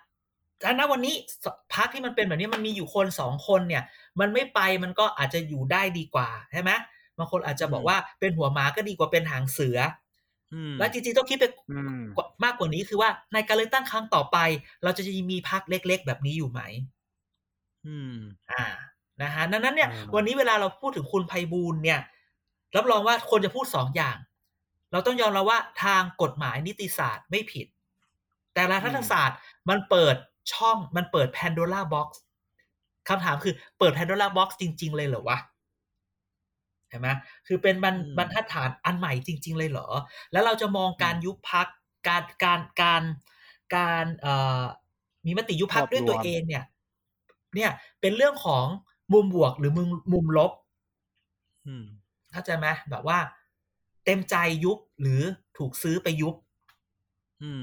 ถ้าณวันนี้พักที่มันเป็นแบบนี้มันมีอยู่คนสองคนเนี่ย มันไม่ไปมันก็อาจจะอยู่ได้ดีกว่าใช่ไหมบางคนอาจจะบอกว่าเป็นหัวหมาก็ดีกว่าเป็นหางเสืออืมและจริงๆต้องคิดไปอืมกว่ามากกว่านี้คือว่าในการเลือกตั้งครั้งต่อไป เราจะมีพักเล็ก ๆ แบบนี้อยู่ไหม อืม อ่า นะฮะดังนั้นเนี่ยอ่าวันนี้เวลาเราพูดถึงคุณไพบูลย์เนี่ย รับรองว่าคนจะพูดสองอย่าง เราต้องยอมรับว่าทางกฎหมายนิติศาสตร์ไม่ผิด แต่รัฐศาสตร์มันเปิดช่องมันเปิด Pandora Box คำถามคือเปิด Pandora Box จริง ๆ เลยเหรอวะเห็นไหมคือเป็นบรรอืมบรรทัดฐานอันใหม่จริง ๆ เลยเหรอ แล้วเราจะมองการยุบพักการการการการเอ่อมีมติยุบพักรวบรวมด้วยตัวเองเนี่ย เนี่ยเป็นเรื่องของมุมบวกหรือมุมมุมลบอืมเข้าใจไหมแบบว่า เต็มใจยุบหรือถูกซื้อไปยุบอืม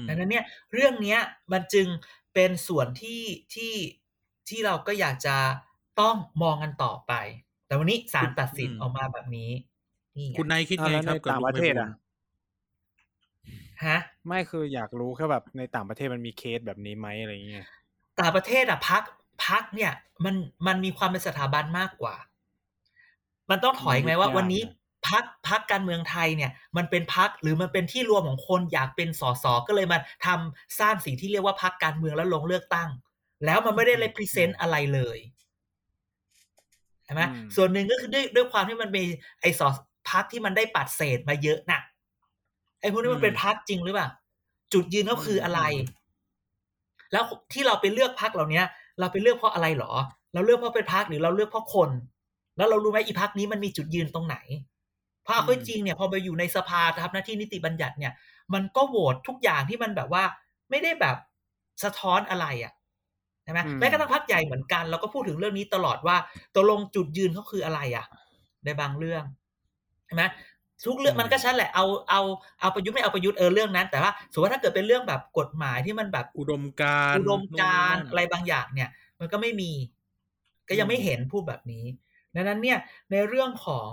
ดังนั้นเนี่ยเรื่องเนี้ยมันจึงเป็นส่วนที่ที่ที่เราก็อยากจะต้องมองกันต่อไป แต่วันนี้ศาลตัดสินออกมาแบบนี้นี่ไงคุณนายคิดอ่าไงแล้วครับในกับต่างลุประเทศไพบูลอะย์ฮะ ไม่คืออยากรู้แค่แบบในต่างประเทศมันมีเคสแบบนี้ไหมอะไรอย่างเงี้ยต่างประเทศอะพักพักเนี่ย มันมันมีความเป็นสถาบันมากกว่า มันต้องถอยไหมว่าวันนี้ พักพักการเมืองไทยเนี่ยมันเป็นพักหรือมันเป็นที่รวมของคนอยากเป็นสสก็เลยมาทำสร้างสิ่งที่เรียกว่าพักการเมืองแล้วลงเลือกตั้ง แล้วมันไม่ได้ represent อะไรเลยใช่ไหมอืมส่วนหนึ่งก็คือด้วยด้วยความที่มันมีไอ้สอพักที่มันได้ปัดเศษมาเยอะน่ะไอ้พวกนี้มันเป็นพักจริงหรือเปล่าจุดยืนเขาคืออะไร แล้วที่เราไปเลือกพักเหล่านี้เราไปเลือกเพราะอะไรหรอ เราเลือกเพราะเป็นพักหรือเราเลือกเพราะคน แล้วเรารู้ไหมอีพักนี้มันมีจุดยืนตรงไหน เพราะเอาเข้าจริงเนี่ยพอไปอยู่ในสภาทำหน้าที่นิติบัญญัติเนี่ย มันก็โหวตทุกอย่างที่มันแบบว่าไม่ได้แบบสะท้อนอะไรอะใช่ไหมอืมแม้กระทั่งพักใหญ่เหมือนกันเราก็พูดถึงเรื่องนี้ตลอดว่าตกลงจุดยืนเขาคืออะไรอะ ในบางเรื่องใช่ไหมทุกเรื่องมันก็ชัดแหละเอาเอาเอาประยุทธ์ไม่เอาประยุทธ์เออเรื่องนั้น แต่ว่าสมมติว่าถ้าเกิดเป็นเรื่องแบบกฎหมายที่มันแบบอุดมการณ์อุดมการณ์โน่นนี่นั่นอะไรบางอย่างเนี่ย มันก็ไม่มี ก็ยังไม่เห็นพูดแบบนี้ดังนั้นเนี่ยในเรื่องของ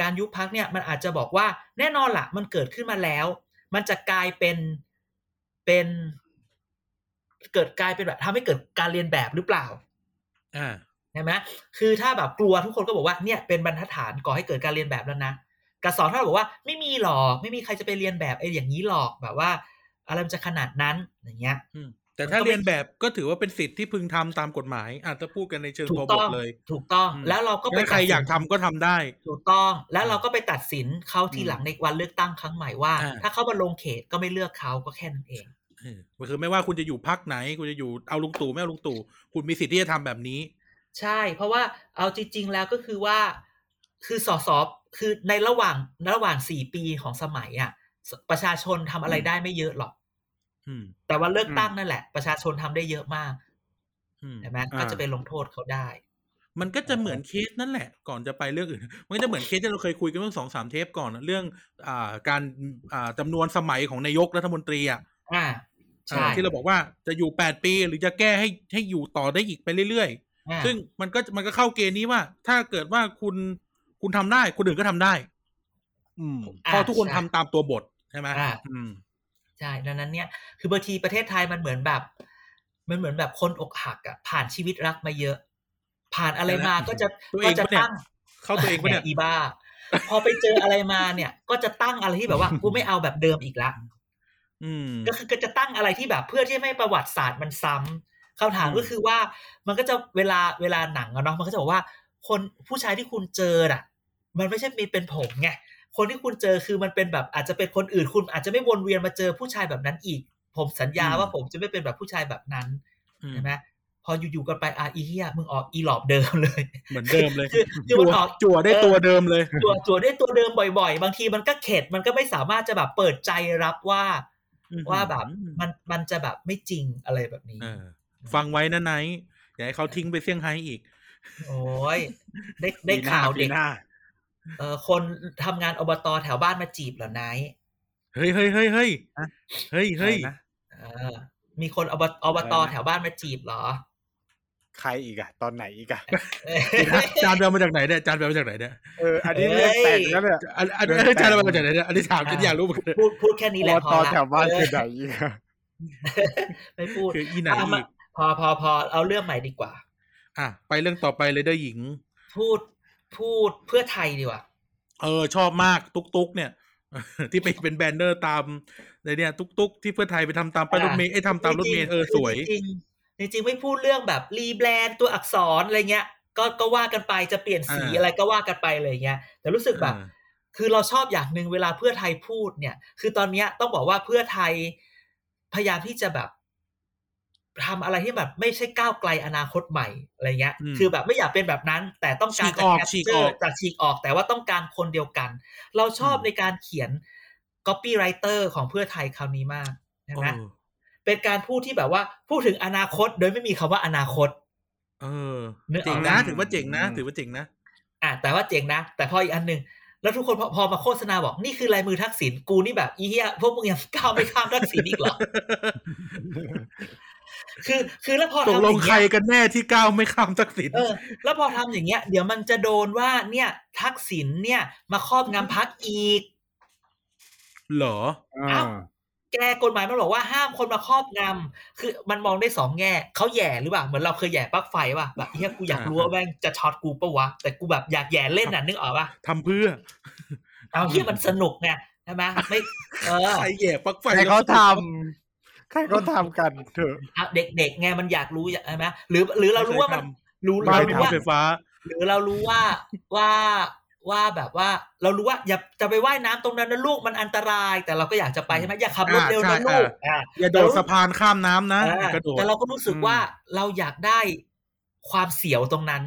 การยุบพักเนี่ยมันอาจจะบอกว่าแน่นอนละมันเกิดขึ้นมาแล้ว มันจะกลายเป็นเป็น เกิดกลายเป็นแบบทำให้เกิดการเรียนแบบหรือเปล่าอ่าใช่ไหมคือถ้าแบบกลัวทุกคนก็บอกว่าเนี่ยเป็นบรรทัดฐานก่อให้เกิดการเรียนแบบแล้วนะกระสอนถ้าบอกว่าไม่มีหรอกไม่มีใครจะไปเรียนแบบไอ้อย่างนี้หรอกแบบว่าอะไรมันจะขนาดนั้นอย่างเงี้ยอืมแต่ถ้ามันก็ไม่เรียนแบบก็ถือว่าเป็นสิทธิ์ที่พึงทำตามกฎหมายอาจจะพูดกันในเชิงถูตัวกบต้ทองเลย ถูกต้องอืมแล้วเราก็ไปถ้าใครตัดสินอยากทำก็ทำได้ ถูกต้องแล้วอ่าเราก็ไปตัดสินเขาทีหลังในวันเลือกตั้งครั้งใหม่ว่าอ่าถ้าเขามาลงเขตก็ไม่เลือกเขาก็แค่นั้นเองเออก็คือไม่ว่าคุณจะอยู่พักไหน คุณจะอยู่เอาลุงตู่ไม่เอาลุงตู่คุณมีสิทธิ์ที่จะทำแบบนี้ ใช่ เพราะว่าเอาจริง ๆ แล้วก็คือว่า คือสสคือในระหว่างระหว่างสี่ปีของสมัยอะสประชาชนทำอะไรได้ไม่เยอะหรอกอืม แต่ว่าเลือกตั้งนั่นแหละ ประชาชนทำได้เยอะมากอืมใช่ไหมอ่าก็จะไปลงโทษเขาได้ มันก็จะเหมือนเคสนั่นแหละ ก่อนจะไปเรื่องอื่น มันก็จะเหมือนเคสที่เราเคยคุยกันเมื่อสองสามเทปก่อนอะเรื่อง อ่า การอ่าจำนวนสมัยของนายกรัฐมนตรีอะอ่าใช่อ่าที่เราบอกว่าจะอยู่แปดปีหรือจะแก้ให้ให้อยู่ต่อได้อีกไปเรื่อยอ่าๆซึ่งมันก็มันก็เข้าเกณฑ์นี้ว่า ถ้าเกิดว่าคุณคุณทำได้ คนอื่นก็ทำได้ อืมเพราะทุกคนทำตามตัวบทใช่ไหมอ่าอืม ใช่ดังนั้นเนี่ยคือบางทีประเทศไทยมันเหมือนแบบ มันเหมือนแบบคนอกหักอะผ่านชีวิตรักมาเยอะ ผ่านอะไรมาก็จะตัวเอก็งจะปะเนี่ยตั้งเข้าตัวเองปะเนี่ยแหมอีบ้า พอไปเจออะไรมาเนี่ย ก็จะตั้งอะไรที่แบบว่ากูไม่เอาแบบเดิมอีกละอืมก็คือก็จะตั้งอะไรที่แบบเพื่อที่ไม่ให้ประวัติศาสตร์มันซ้ำคำถามอืมก็คือว่ามันก็จะเวลาเวลาหนังอะเนาะมันก็จะบอกว่า คนผู้ชายที่คุณเจออะมันไม่ใช่มีเป็นผมไง คนที่คุณเจอคือมันเป็นแบบอาจจะเป็นคนอื่นคุณ อาจจะไม่วนเวียนมาเจอผู้ชายแบบนั้นอีก ผมสัญญาว่าผมจะไม่เป็นแบบผู้ชายแบบนั้นอืมใช่ไหมพออยู่ๆกันไปอาอีเฮียมึงออกอีหลอบเดิมเลย เหมือนเดิมเลยคือคือมันออกจั่วได้ตัวเดิมเลยจั่วจั่วด้วยตัวเดิมบ่อย ๆ บางทีมันก็เข็ดมันก็ไม่สามารถจะแบบเปิดใจรับว่าอืมว่าแบบมันมันจะแบบไม่จริงอะไรแบบนี้เออฟังไว้นะไนท์อย่าให้เขาทิ้งไปเซี่ยงไฮ้อีก โอ้ยได้ได้ปีหน้ข่าวเด็กปีหน้า เออคนทำงานอบตแถวบ้านมาจีบเหรอนายเฮ้ยเฮ้ยเฮ้ยเฮ้ยฮะเฮ้ยเฮ้ยอะไรนะเออมีคนอบอบตอะไรนะแถวบ้านมาจีบเหรอ ใครอีกอะตอนไหนอีกอะเออจานไปเอามาจากไหนเนี่ยจานไปเอามาจากไหนเนี่ยเอออันนี้เรียกแต่งแล้วเนี่ยอันอันอันนี้จานไปเอามาจากไหนเนี่ยอันนี้ถามฉันอยากรู้เหมือนกันพูดพูดแค่นี้แหละอบพตอละแถวบ้านเอคืออไหนอีกอะไม่พูดคืออีไหนอะมาอีกพอพอพอเอาเรื่องใหม่ดีกว่า อะไปเรื่องต่อไปเลยเด้อหญิง พูด พูดเพื่อไทยดีกว่าเออ ชอบมากตุ๊กตุ๊กเนี่ยที่ไปเป็น banner ตามในเนี่ยตุ๊กตุ๊กที่เพื่อไทยไปทำตามป้ายรถเมล์ไอ้ยทำตามรถเมล์เออสวยจริงๆจริงๆจริงๆไม่พูดเรื่องแบบ rebrand ตัวอักษรอะไรเงี้ย ก็ก็ว่ากันไปจะเปลี่ยนสีอ่าอะไรก็ว่ากันไปเลยเงี้ย แต่รู้สึกแบบเออคือเราชอบอย่างหนึ่งเวลาเพื่อไทยพูดเนี่ย คือตอนเนี้ยต้องบอกว่าเพื่อไทยพยายามที่จะแบบ ทำอะไรที่แบบไม่ใช่ก้าวไกลอนาคตใหม่อะไรเงี้ยอืมคือแบบไม่อยากเป็นแบบนั้น แต่ต้องการฉีกออกจะฉีก capture ออกจากฉีกออก แต่ว่าต้องการคนเดียวกัน เราชอบอืมในการเขียน copywriter ของเพื่อไทยคราวนี้มากใช่ไหมเออเป็นการพูดที่แบบว่าพูดถึงอนาคตโดยไม่มีคำว่าอนาคต เออนึกออกเจ๋งนะนะถือว่าเจ๋งนะ ถือว่าเจ๋งนะ อะแต่ว่าเจ๋งนะ แต่พออีกอันหนึ่งแล้วทุกคนพอพอมาโฆษณาบอกนี่คือลายมือทักษิณกูนี่แบบอีเหี้ยพวกมึงยังก้าวไม่ข้ามทักษิณอีกเหรอ คือคือแล้วพอตกทำลองย่างใครเงี้ยกันแน่ที่ก้าวไม่ข้ามทักษิณเออแล้วพอทำอย่างเงี้ย เดี๋ยวมันจะโดนว่าเนี่ย ทักษิณเนี่ย มาครอบงำพักอีก เหรออ่าแกกฎหมายมันบอกว่าห้ามคนมาครอบงำคือมันมองได้สองแง่เขาแหย่หรือเปล่าเหมือนเราเคยแหย่ปลั๊กไฟป่ะแบบเฮียกูอยากรู้ว่าแม่งจะช็อตกูปะวะแต่กูแบบอยากแหย่เล่นน่ะนึกออกป่ะทำเพื่อ เอาเฮียมันสนุกไงใช่ไหมไม่ เออใครแย่ปลั๊กไฟใครเขาแล้วทำ ใครเขาทำกันเถอะเอาเด็กๆไงมันอยากรู้ใช่ไหมหรือหรือเรารู้ว่ามันรู้บ้าเรานรู้ทำว่าไฟฟ้า หรือเรารู้ว่าว่าว่าแบบว่าเรารู้ว่าอย่าจะไปว่ายน้ำตรงนั้นนะลูกมันอันตราย แต่เราก็อยากจะไปใช่ไหมอย่าขับรถอ่าเร็วใช่นะลูกอ่าอ่าอย่าโดดสะพานข้ามน้ำนะอ่ากระโดดแต่เราก็รู้สึกว่าเราอยากได้ความเสียวตรงนั้น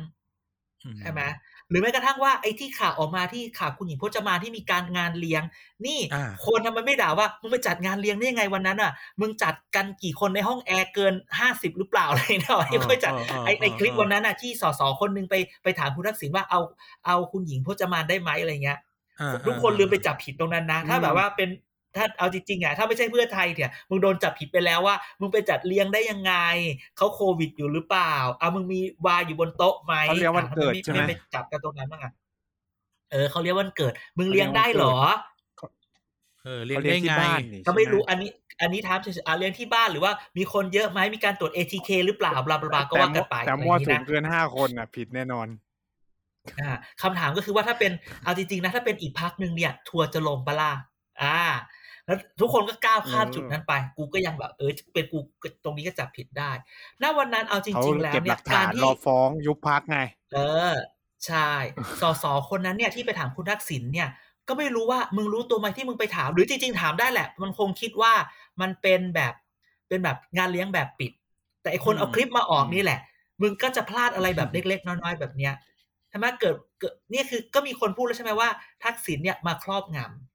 อืใช่ไหมห รือแม้กระทั่งว่าไอ้ที่ข่าวออกมาที่ข่าวคุณหญิงพจมานที่มีการงานเลี้ยง นี่อ่าคนทำไมไม่ด่าว่ามึงไปจัดงานเลี้ยงได้ยังไงวันนั้นอะ มึงจัดกันกี่คนในห้องแอร์เกินห้าสิบหรือเปล่าอะไรเนาะที่ไปจัดเออเออไอ้ในคลิปเออวันนั้นอะที่สสคนหนึงไปไปถามคุณทักษิณว่าเอาเอาคุณหญิงพจมานได้ไหมอะไรเงี้ยอ่าทุกคนลืมไปจับผิดตรงนั้นนะ ถ้าอืมแบบว่าเป็น ถ้าเอาจริงๆอะถ้าไม่ใช่เพื่อไทยเนี่ยมึงโดนจับผิดไปแล้วว่า มึงไปจัดเลี้ยงได้ยังไงเขาโควิดอยู่หรือเปล่าเอามึงมีวายอยู่บนโต๊ะไหมเขาเลี้ยงวันเกิดอะใช่ไหมไม่ไปจับกันตรงนั้นบ้างอะเออเขาเรียกวันเกิด มึงเลี้ยงได้เหรอเออเรียนเขาเลี้ยได้งที่ไงบ้านนี่ก็ไม่ใช่หรู้อันนี้ อันนี้ถามเฉยๆอะเลี้ยงที่บ้านหรือว่ามีคนเยอะไหมมีการตรวจ ATK หรือเปล่าบลาบลาบลาก็ว่ากันไปแต่อะไรอมั่วย่างสุนี้มนะเกินห้าคนอะ ผิดแน่นอนอ่าคำถามก็คือว่าถ้าเป็นเอาจริงๆนะถ้าเป็นอีกพักหนึ่งเนี่ย ทัวร์จะลงปะล่ะอ่า แล้วทุกคนก็ก้าวข้ามเออจุดนั้นไป กูก็ยังแบบ เออเป็นกูก็ตรงนี้ก็จับผิดได้ณวันนั้นเอาจเขาริง ๆ แล้วเก็บหเนี่ลัยกกาฐารนที่รอฟ้องยุบพักไง เออ ใช่สสคนนั้นเนี่ยที่ไปถามคุณทักษิณเนี่ย ก็ไม่รู้ว่ามึงรู้ตัวไหมที่มึงไปถาม หรือจริง ๆ ถามได้แหละ มันคงคิดว่ามันเป็นแบบเป็นแบบงานเลี้ยงแบบปิด แต่ไอคนอืมเอาคลิปมาออกอืมนี่แหละ มึงก็จะพลาดอะไรแบบเล็ก ๆ น้อยๆแบบเนี้ยใช่ไหมเกิดเกิดเนี่ยคือก็มีคนพูดแล้วใช่ไหมว่า ทักษิณเนี่ยมาครอบงำ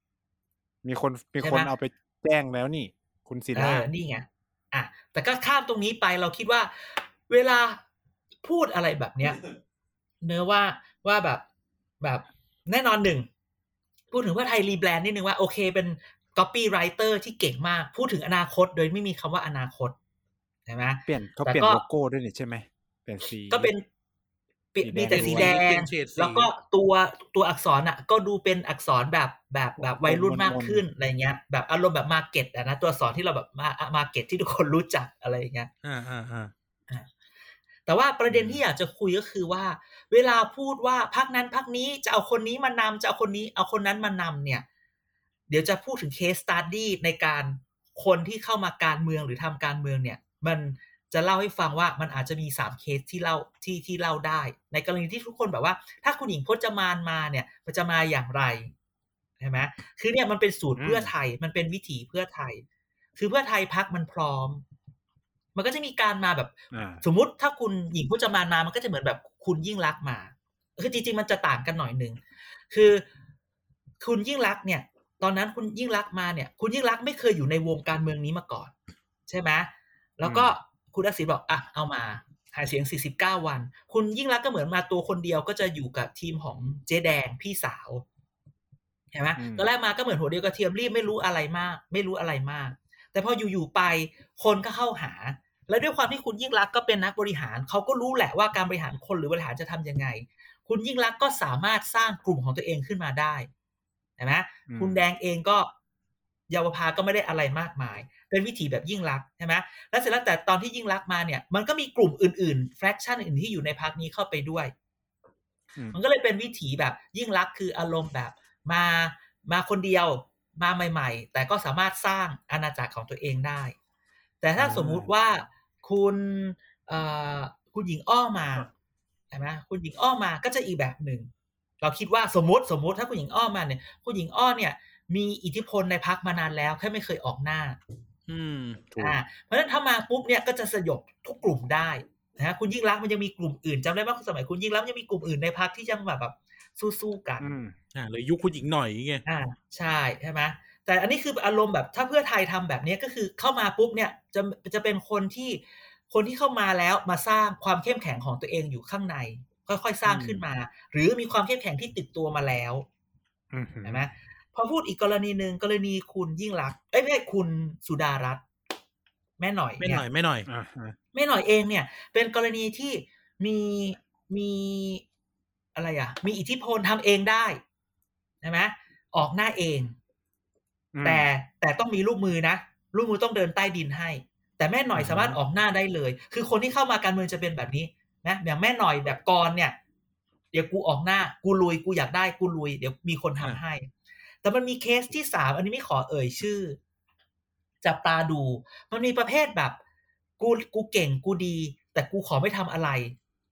มีคนมีใช่คนไหมเอาไปแจ้งแล้วนี่ คุณศิเอลาอนี่ไงอะแต่ก็ข้ามตรงนี้ไปเราคิดว่า เวลาพูดอะไรแบบเนี้ย เนื้อะว่าว่าแบบแบบแน่นอนหนึ่ง พูดถึงว่าไทยรีแบรนด์นิดนึงว่าโอเคเป็น copywriter ที่เก่งมาก พูดถึงอนาคตโดยไม่มีคำว่าอนาคตใช่ไหมเปลี่ยนเขาแต่เปลี่ยนก็โลโก้ด้วยนี่ใช่ไหมเปลี่ยนสีก็เป็นปิสีแดง มีแต่สีแดเปลี่งยนเฉดสีแล้วก็ตัวตัวอักษรอะ ก็ดูเป็นอักษรแบบแบบแบบวัยรุ่นมากมนๆขึ้นอะไรเงี้ย แบบอารมณ์แบบมาเก็ตอะนะตัวอักษรที่เราแบบมาmarket ที่ทุกคนรู้จักอะไรอย่างเงี้ยอ่าอ่าอ่าแต่ว่าประเด็นที่อยากจะคุยก็คือว่า เวลาพูดว่าพรรคนั้นพรรคนี้จะเอาคนนี้มานำจะเอาคนนี้เอาคนนั้นมานำเนี่ย เดี๋ยวจะพูดถึงเคสสต u d ดี้ในการคนที่เข้ามาการเมืองหรือทำการเมืองเนี่ย มัน จะเล่าให้ฟังว่ามันอาจจะมีสามเคสที่เล่าที่ที่เล่าได้ ในกรณีที่ทุกคนแบบว่า ถ้าคุณหญิงพจมานมาเนี่ยมันจะมาอย่างไรใช่ไหมคือเนี่ยมันเป็นสูตรเพื่อไทย มันเป็นวิถีเพื่อไทย คือเพื่อไทยพักมันพร้อม มันก็จะมีการมาแบบอ่าสมมุติถ้าคุณหญิงพจมานมา มันก็จะเหมือนแบบคุณยิ่งรักษณ์มา คือจริงๆมันจะต่างกันหน่อยหนึ่งคือคุณยิ่งรักษณ์เนี่ย ตอนนั้นคุณยิ่งรักษณ์มาเนี่ย คุณยิ่งรักษณ์ไม่เคยอยู่ในวงการเมืองนี้มาก่อน ใช่ไหมแล้วก็ คุณทักษิณบอกอะเอามาหาเสียง 49 วัน คุณยิ่งรักษณ์ก็เหมือนมาตัวคนเดียวก็จะอยู่กับทีมของเจ๊แดงพี่สาวเห็นไหมอืมตอนแรกมาก็เหมือนหัวเดียวกระเทียมรีบไม่รู้อะไรมาก ไม่รู้อะไรมาก แต่พออยู่ๆไปคนก็เข้าหา แล้วด้วยความที่คุณยิ่งรักษณ์ก็เป็นนักบริหารเขาก็รู้แหละว่าการบริหารคนหรือบริหารจะทำยังไง คุณยิ่งรักษณ์ก็สามารถสร้างกลุ่มของตัวเองขึ้นมาได้เห็นไหมอืมคุณแดงเองก็ เยาวภาก็ไม่ได้อะไรมากมาย เป็นวิถีแบบยิ่งรักษณ์ใช่ไหมแล้วเสร็จแล้วแต่ตอนที่ยิ่งรักษณ์มาเนี่ย มันก็มีกลุ่มอื่นๆแฟร c ชันอื่นที่อยู่ในพักนี้เข้าไปด้วยอืมมันก็เลยเป็นวิถีแบบยิ่งรักษณ์คืออารมณ์แบบมามาคนเดียวมาใหม่ ๆ แต่ก็สามารถสร้างอาณาจักรของตัวเองได้ แต่ถ้าอ่าสมมุติว่าคุณเอ่อคุณหญิงอ้อมาใช่ไหมคุณหญิงอ้อมาก็จะอีกแบบหนึ่งเราคิดว่าสมมติสมมติถ้าคุณหญิงอ้อมาเนี่ย คุณหญิงอ้อเนี่ย มีอิทธิพลในพักมานานแล้ว แค่ไม่เคยออกหน้า อืมถูกอ่าเพราะฉะนั้นถ้ามาปุ๊บเนี่ยก็จะสยบทุกกลุ่มได้นะฮะคุณยิ่งรักษณ์มันยังมีกลุ่มอื่นจำได้ว่าสมัยคุณยิ่งรักษณ์มันยังมีกลุ่มอื่นในพักที่ยังแบบแบบสู้ๆกันอืมอ่าเลยยุคคุณหญิงหน่อยไงอ่าใช่ใช่ไหมแต่อันนี้คืออารมณ์แบบถ้าเพื่อไทยทำแบบนี้ก็คือเข้ามาปุ๊บเนี่ยจะจะเป็นคนที่คนที่เข้ามาแล้วมาสร้างความเข้มแข็งของตัวเองอยู่ข้างใน ค่อยๆสร้างขึ้นมา หรือมีความเข้มแข็งที่ติดตัวมาแล้วอืมเห็นไหม พอพูดอีกกรณีหนึ่งกรณีคุณยิ่งรักษณ์เอ้ยไม่ใช่คุณสุดารัตน์แม่หน่อยไม่หเนี่น่อยไม่หน่อยอ่าฮะแม่หน่อยเองเนี่ย เป็นกรณีที่มีมีอะไรอะ มีอิทธิพลทำเองได้ใช่ไหมออกหน้าเองอืมแต่แต่ต้องมีลูกมือนะลูกมือต้องเดินใต้ดินให้ แต่แม่หน่อยอือฮึสามารถออกหน้าได้เลย คือคนที่เข้ามาการเมืองจะเป็นแบบนี้นะอย่างแม่หน่อยแบบกรเนี่ย เดี๋ยวกูออกหน้า กูลุยกูอยากได้กูลุย เดี๋ยวมีคนทำให้ แต่มันมีเคสที่สามอันนี้ไม่ขอเอ่ยชื่อ จับตาดู มันมีประเภทแบบ กูกูเก่งกูดี แต่กูขอไม่ทำอะไร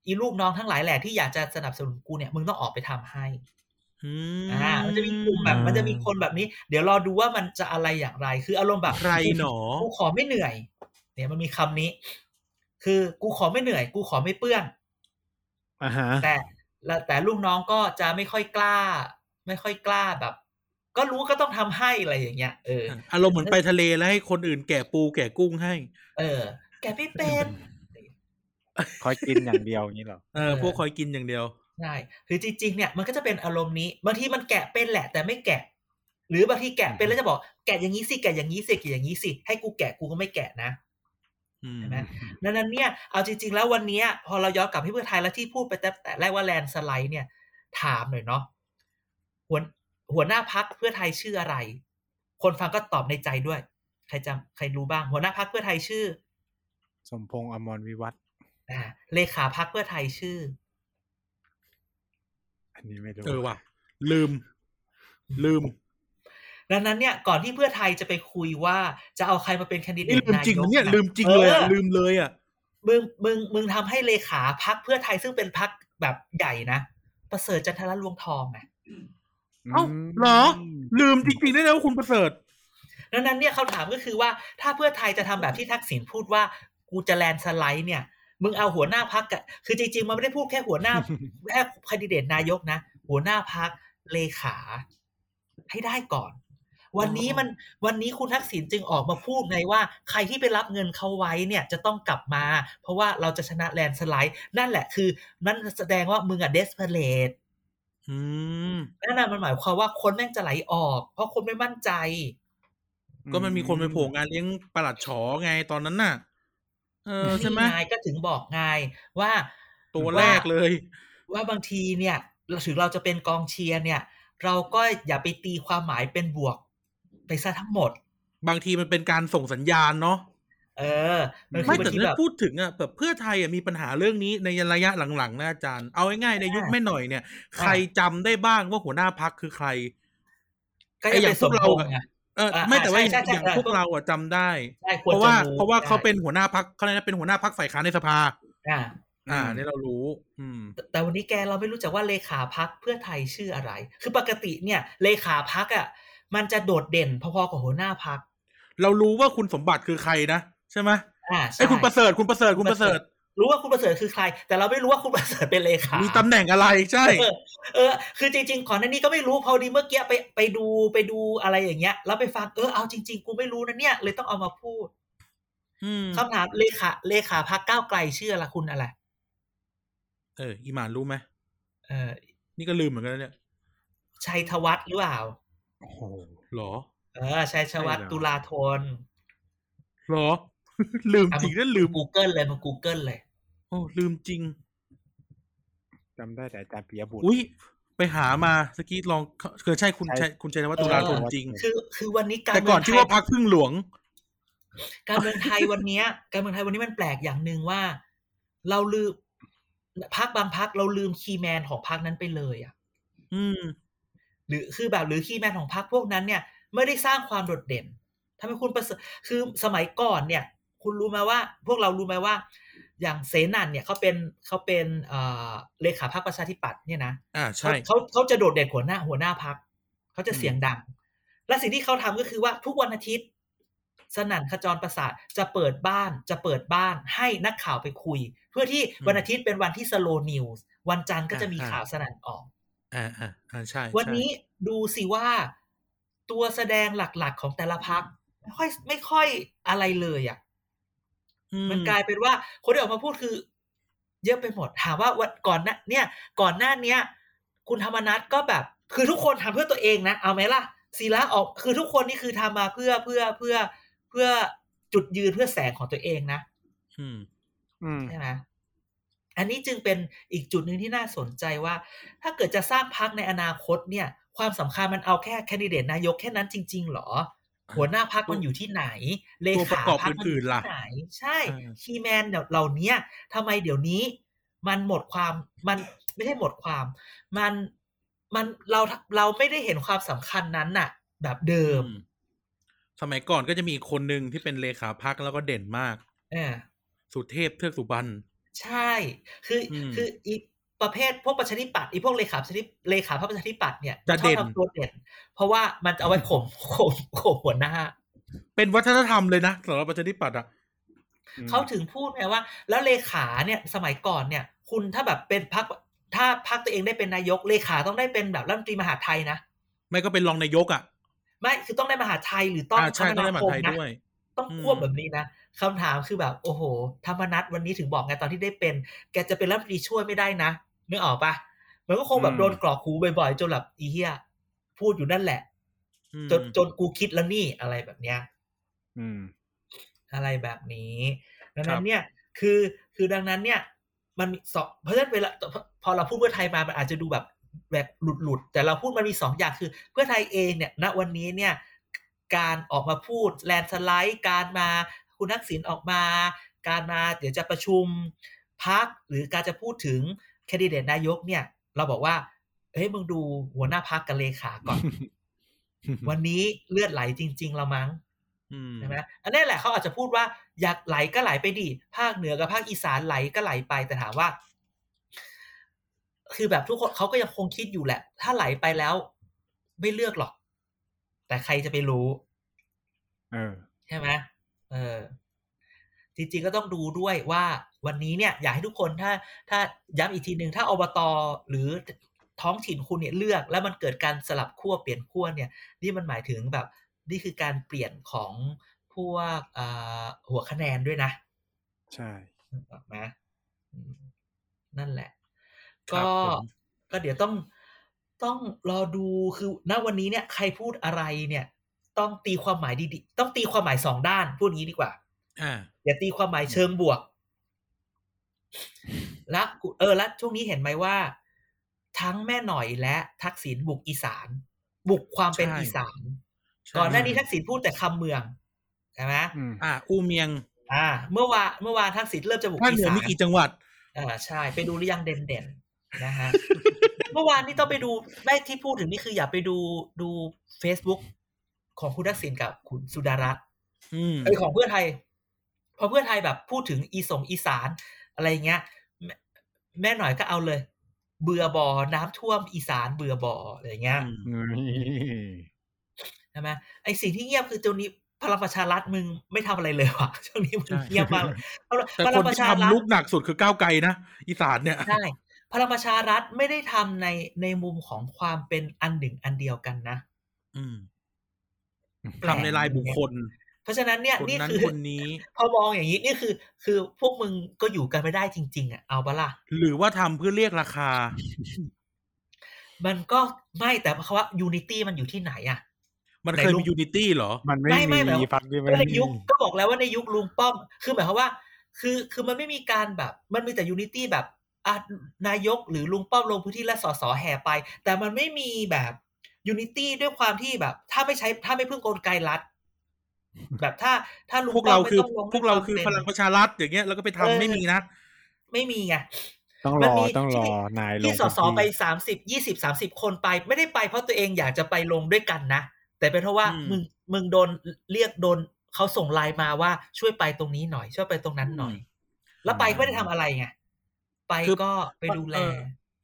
อีลูกน้องทั้งหลายแหละที่อยากจะสนับสนุนกูเนี่ยมึงต้องออกไปทำให้อืมอ่ามันจะมีกลุ่มแบบมันจะมีคนแบบนี้ เดี๋ยวรอดูว่ามันจะอะไรอย่างไร คืออารมณ์แบบใครหนอกูขอไม่เหนื่อย เนี่ยมันมีคำนี้ คือกูขอไม่เหนื่อย กูขอไม่เปื้อนอ่าฮะแต่และแต่ลูกน้องก็จะไม่ค่อยกล้า ไม่ค่อยกล้าแบบ ก็รู้ก็ต้องทำให้อะไรอย่างเงี้ยเอออารมณ์เหมือนไปทะเลแล้วให้คนอื่นแกะปูแกะกุ้งให้ เออ แกไม่เป็นคอยกินอย่างเดียวอย่างนี้เหรอเออพวกคอยกินอย่างเดียวใช่คือจริงๆเนี่ยมันก็จะเป็นอารมณ์นี้บางทีมันแกะเป็นแหละ แต่ไม่แกะ หรือบางทีแกะเป็นแล้วจะบอกแกะอย่างนี้สิแกะอย่างนี้สิแกะอย่างนี้สิให้กูแกะกูก็ไม่แกะนะอืมเห็นไหมดังนั้นเนี่ยเอาจริง ๆ แล้ววันเนี้ยพอเราย้อนกลับให้เพื่อไทยแล้วที่พูดไปแต่แต่แรกว่าแลนด์สไลด์เนี่ยถามหน่อยเนาะหัว หัวหน้าพักเพื่อไทยชื่ออะไร คนฟังก็ตอบในใจด้วย ใครจำใครรู้บ้าง หัวหน้าพักเพื่อไทยชื่อ สมพงษ์อมรวิวัฒน์อ่าเลขาพักเพื่อไทยชื่อ อันนี้ไม่รู้เออว่ะ ลืม ลืม ดังนั้นเนี่ย ก่อนที่เพื่อไทยจะไปคุยว่า จะเอาใครมาเป็นแคนดิเดนี่ตลืมนายจริงกนะเนี่ยะลืมจริงเลยอะออลืมเลยอะมึงมึงมึงทำให้เลขาพักเพื่อไทยซึ่งเป็นพักแบบใหญ่นะประเสริฐจันทรลวงทองไง เอ้าเหรอ ลืมจริงๆได้แล้วว่าคุณประเสริฐดังนั้นเนี่ยเขาถามก็คือว่าถ้าเพื่อไทยจะทำแบบที่ทักษิณพูดว่ากูจะแลนด์สไลด์เนี่ย มึงเอาหัวหน้าพักอะคือจริงๆ มันไม่ได้พูดแค่หัวหน้าแค่คดิเดตนายกนะ หัวหน้าพักเลขา ให้ได้ก่อน วันนี้มันวันนี้คุณทักษิณจึงออกมาพูดไงว่า ใครที่ไปรับเงินเขาไว้เนี่ย จะต้องกลับมา เพราะว่าเราจะชนะแลนด์สไลด์ นั่นแหละคือ นั่นแสดงว่ามึงอะเดสเพลต อืมนั่นน่ะมันหมายความว่าคนแม่งจะไหลออก เพราะคนไม่มั่นใจ ก็มันมีคนไปโผล่งานเลี้ยงประหลัดฉอไงตอนนั้นน่ะ เออใช่ไหมนี่ไงก็ถึงบอกไงว่าตัวแรกเลย ว่าบางทีเนี่ยถึงเราจะเป็นกองเชียร์เนี่ย เราก็อย่าไปตีความหมายเป็นบวก ไปซะทั้งหมด บางทีมันเป็นการส่งสัญญาณเนาะ เออมันคืไม่อบาแต่งทีถ้าแบบพูดถึงอะแบบเพื่อไทยอะมีปัญหาเรื่องนี้ในระยะหลังๆนะอาจารย์ เอาง่ายๆในยุคอ่าแม่หน่อยเนี่ย ใครจำได้บ้างว่าหัวหน้าพักคือใครก็ไอ้จะอย่าเป็งนพสวมกเราพงษ์อะไงเอออ่าไม่แต่ว่าใช่ใช่ใช่อย่างเออพวกเราอะจำได้ใช่คเพวรราะจะว่ารู้เพราะว่าเขาใช่เป็นหัวหน้าพักเขาเรียกนะเป็นหัวหน้าพักฝ่ายค้านในสภา อ่า อ่านี่เรารู้ อืมแต่แต่วันนี้แกเราไม่รู้จักว่าเลขาพักเพื่อไทยชื่ออะไร คือปกติเนี่ย เลขาพักอะ มันจะโดดเด่นพอๆกับหัวหน้าพักเรารู้ว่าคุณสมบัติคือใครนะ ใช่ไหมอ่าไอ้ใช่ยคุณประเสริฐคุณประเสริฐคุณประเสริฐ รู้ว่าคุณประเสริฐคือใคร แต่เราไม่รู้ว่าคุณประเสริฐเป็นเลขามีตำแหน่งอะไรใช่เออเออ คือจริง ๆ ก่อนหน้านี้ก็ไม่รู้พอดีเมื่อกี้ไปไปดูไปดูอะไรอย่างเงี้ย แล้วไปฟังเออเอาจริง ๆ กูไม่รู้นะเนี่ย เลยต้องเอามาพูดอืมคำถามเลขาเลขาพรรคก้าวไกลชื่ออะไรคุณอะไรเอออีหมานรู้ไหมเออ นี่ก็ลืมเหมือนกันนะเนี่ยชัยธวัฒน์หรือเปล่าโอ้โหเหรอ เออชัยธวัฒน์ใช่เหรอตุลาธนเหรอ ลืมจริงนะลืมกูเกิลเลยมันกูเกิลเลย โอ้ลืมจริงจำได้แต่อาจารย์ปิยบุตรอุ้ยไปหามาสกี้ลองเคยใช่คุณใช่ชัยคุณชัยธวัฒน์ตุลาธนเออจริง คือ คือวันนี้การแต่ก่อนเมืงที่ไทยว่าพรรคพึ่งหลวง การเมืองไทยวันเนี้ยการเมืองไทยวันนี้มันแปลกอย่างหนึ่งว่า เราลืมพรรคบางพรรคเราลืม key man ของพรรคนั้นไปเลยอะ อืม หรือคือแบบหรือ key man ของพรรคพวกนั้นเนี่ย ไม่ได้สร้างความโดดเด่นทำให้คุณประเสริฐคือสมัยก่อนเนี่ย คุณรู้ไหมว่า พวกเรารู้ไหมว่า อย่างเสธ.หนั่นเนี่ยเขาเป็นเขาเป็นเอ่อเลขาพรรคประชาธิปัตย์เนี่ยนะอ่าเขาใช่เขาเขาจะโดดเด่นหัวหน้าหัวหน้าพรรคเขาจะอืมเสียงดัง และสิ่งที่เขาทำก็คือว่าทุกวันอาทิตย์ สนั่นขจรประสาทจะเปิดบ้านจะเปิดบ้านให้นักข่าวไปคุย เพื่อที่วันอาทิตย์เป็นวันที่สโลนิวส์วันจันทร์ก็จะมีข่าวสนั่นออกอ่าอ่าอ่าใช่ วันใช่นี้ดูสิว่าตัวแสดงหลักๆของแต่ละพักไม่ค่อยไม่ค่อยอะไรเลยอะ่ะอื มันกลายเป็นว่าคนที่ออกมาพูดคือ เยอะไปหมดถามว่าวันก่อนหน้าเนี่ย ก่อนหน้าเนี้ย คุณธรรมนัทก็แบบ คือทุกคนทำเพื่อตัวเองนะเอาไหมล่ะศิระออกคือทุกคนนี่คือทำมาเพื่อเพื่อเพื่อเพื่อจุดยืนเพื่อแสงของตัวเองนะอืมอืมใช่ไหมอันนี้จึงเป็นอีกจุดหนึ่งที่น่าสนใจว่า ถ้าเกิดจะสร้างพักในอนาคตเนี่ย ความสำคัญมันเอาแค่แคนดิเดตนายกแค่นั้นจริง ๆ หรอ หัวหน้าพักมันอยู่ที่ไหน เลตัวประขากอบพักมันออื่ยู่นๆล่ะที่ไหน ใช่เออคีย์แมนเหล่าเนี้ยทำไมเดี๋ยวนี้ มันหมดความมันไม่ใช่หมดความ มันมันเราเราไม่ได้เห็นความสำคัญนั้นน่ะ แบบเดิมอืมสมัยก่อนก็จะมีอีกคนหนึ่งที่เป็นเลขาพักแล้วก็เด่นมากเออสุเทพเทือกสุบรรณใช่ คืออมคืออี ประเภทพวกประชาธิปัตย์อีพวกเลขาประชาธิเลขาพรรคประชาธิปัตย์เนี่ยจะชอบเด่นทำตัวเด่นเพราะว่ามันจะเอาไว้ข่มข่มข่มหัวหน้า เป็นวัฒนธรรมเลยนะสำหรับประชาธิปัตย์อะเขาถึงพูดไงว่า แล้วเลขาเนี่ยสมัยก่อนเนี่ย คุณถ้าแบบเป็นพักถ้าพักตัวเองได้เป็นนายกเลขาต้องได้เป็นแบบรัฐมนตรีมหาดไทยนะไม่ก็เป็นรองนายกอะไม่คือต้องได้มหาดไทยหรือต้องอ่าใช่ต้องได้มหาดไทยนะด้วยต้องอืมควบแบบนี้นะคำถามคือแบบ โอ้โหธรรมนัตวันนี้ถึงบอกไงตอนที่ได้เป็น แกจะเป็นรัฐมนตรีช่วยไม่ได้นะ นึกออกปะมันก็คงแบบโดนกรอกหูบ่อยๆจนแบบอีเหี้ยพูดอยู่นั่นแหละอืมจนจนกูคิดแล้วนี่อะไรแบบเนี้ยอืมอะไรแบบนี้ ดังนั้นเนี่ย คือคือดังนั้นเนี่ย มันมีสองเพราะฉะนั้นเวลาพอเราพูดเพื่อไทยมามันอาจจะดูแบบแบบหลุดหลุดๆแต่เราพูดมันมีสองอย่างคือ เพื่อไทยเองเนี่ย ณวันนี้เนี่ย การออกมาพูดแลนสไลด์ การมาคุณทักษิณออกมา การมาเดี๋ยวจะประชุมพักหรือการจะพูดถึง แคนดิเดตนายกเนี่ย เราบอกว่าเฮ้ยมึงดูหัวหน้าพักกับเลขาก่อน วันนี้เลือดไหลจริงๆละมั้งอืมใช่ไหมอันนี้แหละเขาอาจจะพูดว่าอยากไหลก็ไหลไปดิภาคเหนือกับภาคอีสานไหลก็ไหลไปแต่ถามว่า คือแบบทุกคนเขาก็ยังคงคิดอยู่แหละ ถ้าไหลไปแล้ว ไม่เลือกหรอก แต่ใครจะไปรู้ เออ ใช่ไหมเออ จริงๆก็ต้องดูด้วยว่าวันนี้เนี่ยอยากให้ทุกคนถ้าถ้าย้ำอีกทีหนึ่งถ้าอบตหรือท้องถิ่นคุณเนี่ยเลือก แล้วมันเกิดการสลับขั้วเปลี่ยนขั้วเนี่ยนี่มันหมายถึงแบบนี่คือการเปลี่ยนของพวกอ่าหัวคะแนนด้วยนะ ใช่นึกออกไหมอืมนั่นแหละครับก็ผมก็เดี๋ยวต้องต้องรอดูคือณวันนี้เนี่ย ใครพูดอะไรเนี่ย ต้องตีความหมายดีๆ ต้องตีความหมายสองด้านพูดงี้ดีกว่า อ่าอย่าตีความหมายเชิงบวก และกูเออแล้วช่วงนี้เห็นไหมว่า ทั้งแม่หน่อยและทักษิณบุกอีสาน บุกความเป็นใช่อีสานใช่ก่อนหน้านี้ทักษิณพูดแต่คำเมืองใช่ไหมอืมอ่า อูเมียง อ่า เมื่อวานเมื่อวานทักษิณเริ่มจะบุกภาคอีเหนือสานมีกี่จังหวัดอ่าใช่ ไปดูหรือยังเด่นเด่นๆนะฮะเมื่อวานนี้ต้องไปดูไม่ที่พูดถึงนี่คืออย่าไปดูดู Facebook ของคุณทักษิณกับคุณสุดารัตน์อืมไอยของเพื่อไทย พอเพื่อไทยแบบพูดถึงอีสงอีสานอะไรเงี้ย แม่แม่หน่อยก็เอาเลย เบื่อบอน้ำท่วมอีสานเบื่อบออะไรเงี้ยอืมนี่ใช่ไหมไอสิ่งที่เงียบคือตัวนี้พลังประชารัฐมึงไม่ทำอะไรเลยว่ะช่วงนี้มันเงียบมากเลยแต่พคลันงประที่ชารัฐทำลุกหนักสุดคือก้าวไกลนะอีสานเนี่ยใช่พลังประชารัฐไม่ได้ทำในในมุมของความเป็นอันหนึ่งอันเดียวกันนะ อืมแปลกทำในรายบุคคล เพราะฉะนั้นเนี่ยคนนี่นั้นคือคนนี้พอมองอย่างนี้นี่คือ คือพวกมึงก็อยู่กันไม่ได้จริง ๆอะเอาปะล่ะหรือว่าทำเพื่อเรียกราคา มันก็ไม่แต่คำว่ายูนิตี้มันอยู่ที่ไหนอะมันเคยในรูมีปยูนิตี้เหรอ มันไม่ไม่ไม่แบบมีฟังดิมันในไม่มียุคก็บอกแล้วว่าในยุคลุงป้อม คือหมายความว่า คือคือมันไม่มีการแบบ มันมีแต่ยูนิตี้แบบอะนายกหรือลุงป้อมลงพื้นที่และสสแห่ไป แต่มันไม่มีแบบยูนิตี้ด้วยความที่แบบ ถ้าไม่ใช้ถ้าไม่พึ่งกลไกรัฐ แบบถ้าถ้าลุงพวกป้อเรามไม่คือต้องลงพวกเราคือด้วยพวมลังปเป็นระชารัฐอย่างเงี้ยแล้วก็ไปทำเออไม่มีนะ ไม่มีไงต้องมัรนอมีต้องรอที่นายลงที่สสพื้นไปที่สามสิบยี่สิบสามสิบคนไปไม่ได้ไปเพราะตัวเองอยากจะไปลงด้วยกันนะ แต่เป็นเพราะว่าอืมมึงมึงโดนเรียกโดนเขาส่งไลน์มาว่าช่วยไปตรงนี้หน่อย ช่วยไปตรงนั้นหน่อย แล้วไปก็ไม่ได้ทำอะไรไงไปคือก็ไปดูแลเออ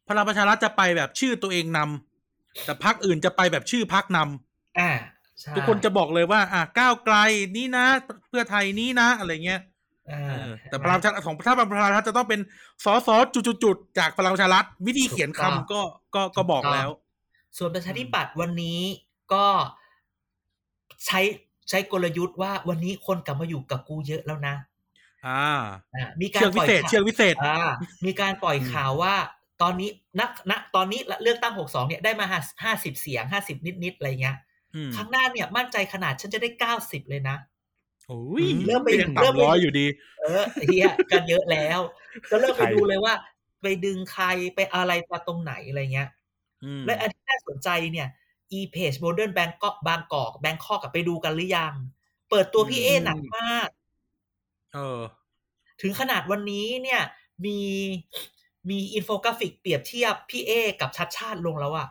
พลังประชารัฐจะไปแบบชื่อตัวเองนำแต่พักอื่นจะไปแบบชื่อพักนำอ่าใช่ ทุกคนจะบอกเลยว่า อะก้าวไกลนี่นะ เพื่อไทยนี่นะ อะไรเงี้ยอ่าเออแต่พลังประชารัฐของถ้าพลังประชารัฐจะต้องเป็นสอสอจุดๆๆจากพลังประชารัฐวิธีเขียนคำก็ก็ก็บอกแล้ว ส่วนประชาธิปัตย์วันนี้ก็ใช้ใช้กลยุทธ์ว่าวันนี้คนกลับมาอยู่กับกูเยอะแล้วนะ อ่าอ่ามีการเชือกปวิล่อยเศษข่าวเชือกวิเศษอ่า มีการปล่อยข่าวว่า ตอนนี้ณณตอนนี้เลือกตั้งหกสองเนี่ยได้มาห้าสิบเสียงห้าสิบนิดๆอะไรเงี้ย อืมข้างหน้าเนี่ยมั่นใจขนาดฉันจะได้เก้าสิบเลยนะโอ้ยเริ่มไปก็ยังเริ่มไปต่ำร้อยอยู่ดี เออเฮียกันเยอะแล้ว ก็เริ่มไปดูเลยว่า ไปดึงใครไปอะไรมาตรงไหนอะไรเงี้ยอืมและอันที่น่าสนใจเนี่ย e page modern bank ก็บางกอกแบงคอกกับไปดูกันหรือยัง เปิดตัวพี่เอ้หนักมาก เออ ถึงขนาดวันนี้เนี่ย มีมีอินโฟกราฟิกเปรียบเทียบพี่เอ้กับชัชชาติลงแล้วอะ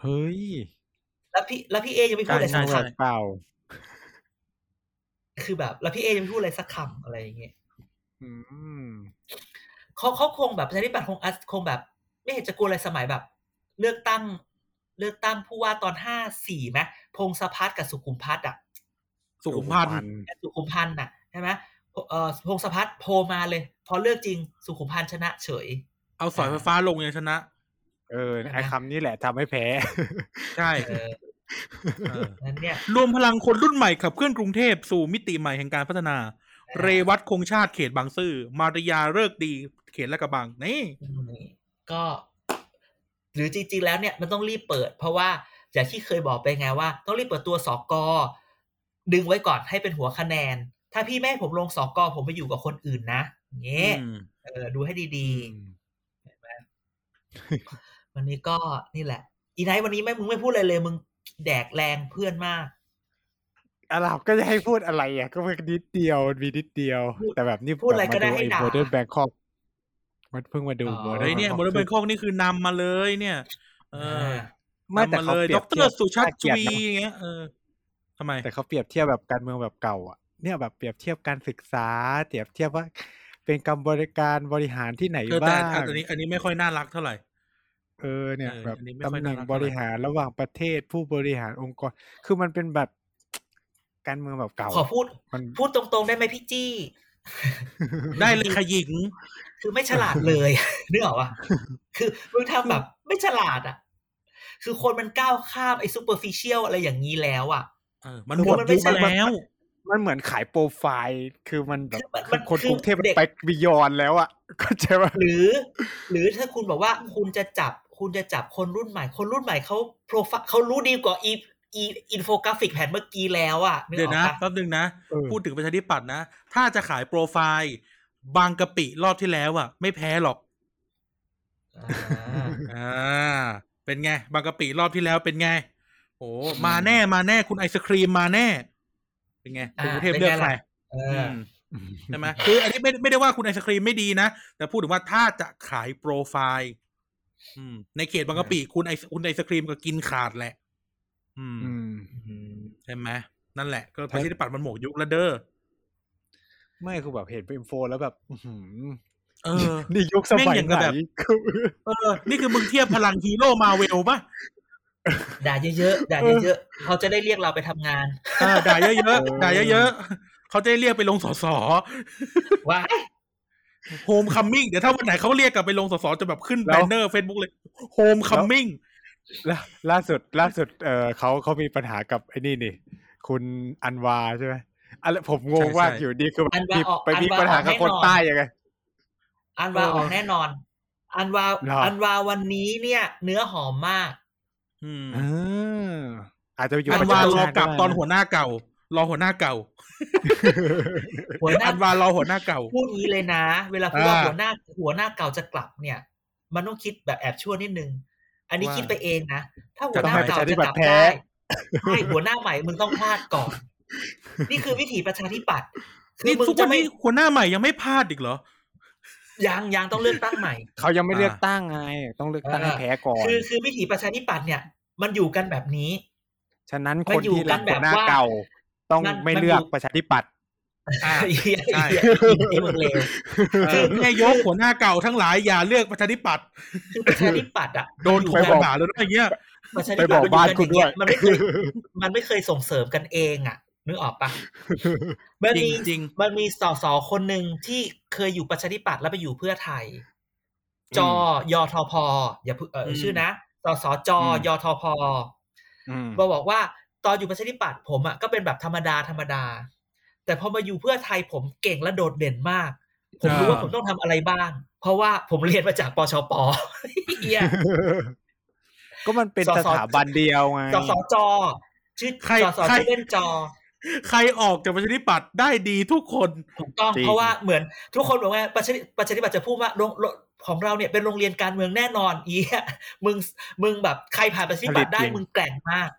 เฮ้ย แล้วพี่แล้วพี่เอ้ยังไม่พูดอะไรใช่สักใช่คเปล่าำคือแบบ แล้วพี่เอยังไม่พูดอะไรสักคำอะไรอย่างเงี้ยอืมเขาเขาคงแบบประชาธิปัตย์คงอัสคงแบบ ไม่เห็นจะกลัวอะไรสมัยแบบ เลือกตั้ง เลือกตั้งผู้ว่าตอนห้าสี่ไหมพงศพัฒน์กับสุขุมพัฒน์อะ สุขุมพันธ์สุขุมพันธ์น่ะใช่ไหมเอ่อพงศพัฒน์โพลมาเลย พอเลือกจริงสุขุมพันธ์ชนะเฉย เอาสายไฟฟ้าลงยังชนะ เออไอ้คำนี้แหละทำให้แพ้ ใช่เออเออนั้นเนี่ยรวมพลังคนรุ่นใหม่ขับเคลื่อนกรุงเทพสู่มิติใหม่แห่งการพัฒนา เรวัตคงชาติเขตบางซื่อ มาริยาเลิกษ์ดีเขตและกระบังนี่นี่ก็ หรือจริงๆแล้วเนี่ยมันต้องรีบเปิด เพราะว่าอย่างที่เคยบอกไปไงว่า ต้องรีบเปิดตัวสอกอดึงไว้ก่อนให้เป็นหัวคะแนน ถ้าพี่ไม่ให้ผมลงสอกอผมไปอยู่กับคนอื่นนะอย่างเงี้ยอืมเออดูให้ดีๆ วันนี้ก็นี่แหละ อีไนท์วันนี้ไม่มึงไม่พูดอะไรเลย มึงแดกแรงเพื่อนมากอาหรับก็จะให้พูดอะไรอะ ก็เพิ่งนิดเดียวมีนิดเดียวพูดแต่แบบนี่พูดอะไรก็ได้ให้ด่าโมเดิร์นแบงคอกมันเพิ่งมาดูอ๋อโมเดิเฮ้ร์ยนเนี่ยโมเดลแบงคอกนี่คือนำมาเลย เนี่ย เออไม่นำแต่มาเขาเลยเปรีดยบเทีรยบสุชาติน่าเกลียดวีเนอะอย่างเงี้ยเออทำไม แต่เขาเปรียบเทียบแบบการเมืองแบบเก่าอะเนี่ยแบบเปรียบเทียบการศึกษา เปรียบเทียบว่า เป็นการบริการบริหารที่ไหนเออแต่บ้างอันนี้ อันนี้ไม่ค่อยน่ารักเท่าไหร่ เออเนี่ยเออแบบอันนี้ไม่ตำค่อยแหน่งน่ารักบเท่าไหร่ริหารระหว่างประเทศผู้บริหารองค์กร คือมันเป็นแบบการเมืองแบบเก่า ขอพูดมันพูดตรงๆได้ไหมพี่จี้ ได้เลยขยิง คือไม่ฉลาดเลยนึกออกปะคือมึงทำแบบไม่ฉลาดอะ คือคนมันก้าวข้ามไอ้ซูเปอร์ฟิเชียลอะไรอย่างนี้แล้วอะเออมันคือหมดมันไม่ยุคใช่แล้ว มันเหมือนขายโปรไฟล์ คือมันแบบคือมันคือคนคือกรุงเทพมันเด็กไป be yond แล้วอะก็ใช่ว่าหรือ หรือถ้าคุณบอกว่าคุณจะจับ คุณจะจับคนรุ่นใหม่ คนรุ่นใหม่เขาโปรไฟล์เขารู้ดีกว่าอีอีอินโฟกราฟิกแผ่นเมื่อกี้แล้วอะนึกเดี๋ยอวอกนะปะแป๊บนึงนะเออพูดถึงประชาธิปัตย์นะ ถ้าจะขายโปรไฟล์บางกะปิรอบที่แล้วอะ ไม่แพ้หรอกอ่าอ่าเป็นไง บางกะปิรอบที่แล้วเป็นไงโอ้มาแน่มาแน่คุณไอศครีมมาแน่ เป็นไงคุณกรุงเทพเลือกใครเออือมใช่ไหมคืออันนี้ไม่ไม่ได้ว่าคุณไอศครีมไม่ดีนะ แต่พูดถึงว่าถ้าจะขายโปรไฟล์อืม ในเขตบางกะปิคุณไอคุณไอศครีมก็กินขาดแหละ อืมอืมใช่ไหมนั่นแหละ ก็คปรับระชาธิปัตย์มันหมดยุคแล้วเด้อไม่คือแบบเห็นเป็นโฟนแล้วแบบอื้อหือเออ นี่ยุคสมัยแม่งอย่างกับไหนแบบคือเออ นี่คือมึงเทียบพลังฮีโร่มาเวลป่ะด่าเยอะๆ ด่าเยอะๆ เขาจะได้เรียกเราไปทำงานเออด่าเยอะๆ ด่าเยอะๆ เขาจะได้เรียกไปลงสสว่า โฮมคัมมิ่งเดี๋ยวถ้าวันไหนเขาเรียกกลับไปลงสสจะแบบขึ้นแล้แบวนเนอร์เฟซบุ๊กเลยโฮมคัมมิ่งล่าล่าสุด ล่าสุดเออเขาเขามีปัญหากับไอ้นี่นี่ คุณอันวาใช่ไหมอะไรผมงงใช่ว่าใช่อยู่ดีคือแบบอันวามีออกไปมีอันวาปัญหาออกกับแน่คนนอนใต้ยังไงอันวาเออออกแน่นอน อันวาเหรออัอันวาวันนี้เนี่ย เนื้อหอมมาก อืมเอออาจจะอยู่อันประวาจำรชอติกลับได้ตอนนะหัวหน้าเก่ารอหัวหน้าเก่า หัวหน้าอันวารอหัวหน้าเก่าพูดงี้เลยนะ เวลาพูดว่าอ่าหัวหน้าหัวหน้าเก่าจะกลับเนี่ย มันต้องคิดแบบแอบชั่วนิดนึง อันนี้ว่าคิดไปเองนะถ้าหัจะวต้หองน้าให้ประเก่าชาธิจะปักตลับย์แพ้ได้ให้หัวหน้าใหม่มึงต้องพลาดก่อน นี่คือวิถีประชาธิปัตย์คือนี่มึงทุกจะวันไม่นี้หัวหน้าใหม่ยังไม่พลาดอีกเหรอยังยังต้องเลือกตั้งใหม่ เขายังไม่เลือกอ่าตั้งไง ต้องเลือกตั้งเออให้แพ้ก่อน คือคือวิถีประชาธิปัตย์เนี่ย มันอยู่กันแบบนี้ ฉะนั้นมัคนนอยู่ที่รักกันหัวหน้าแบบว่าเก่า ต้องมันไม่มันเลือกอยู่ประชาธิปัตย์อ่าไอ้เหี้ยใช่ไอ้เหี้ยไอ้มึงเลวเออแม่ยกหัวหน้าเก่าทั้งหลายอย่าเลือกประชาธิปัตย์คือประชาธิปัตย์อะโดนมัถูอยู่กกันด่าแล้วนะอย่างเงี้ยประชาไปธิบปัตอกย์บ้านมันอคุณยู่ด้กัวนยอย่างเงี้ยมันไม่เคยมันไม่เคยส่งเสริมกันเองอะนึกออกปะมันมีจริงมันมีสสคนหนึ่งที่เคยอยู่ประชาธิปัตย์แล้วไปอยู่เพื่อไทย จอยทพอย่าเพิ่งเอออมชื่อนะสสจอืมยทพอืมบอกบอกว่า ตอนอยู่ประชาธิปัตย์ผมอะก็เป็นแบบธรรมดาธรรมดา แต่พอมาอยู่เพื่อไทยผมเก่งและโดดเด่นมาก ผมรู้ว่าผมต้องทำอะไรบ้าง เพราะว่าผมเรียนมาจากปชปเหี้ยก็มันเป็นสสสถาบันเดียวไงสสจชื่อใครสสใครชื่อเล่นจอ ใครออกจากประชาธิปัตย์ได้ดีทุกคนถูกต้องจริงเพราะว่าเหมือนทุกคนบอกว่าประชาธิประชาธิปัตย์จะพูดว่าโรงโรงของเราเนี่ยเป็นโรงเรียนการเมืองแน่นอนอีอะมึงมึงแบบใครผ่านประชาธิปัตย์ได้มึงแกร่งมาก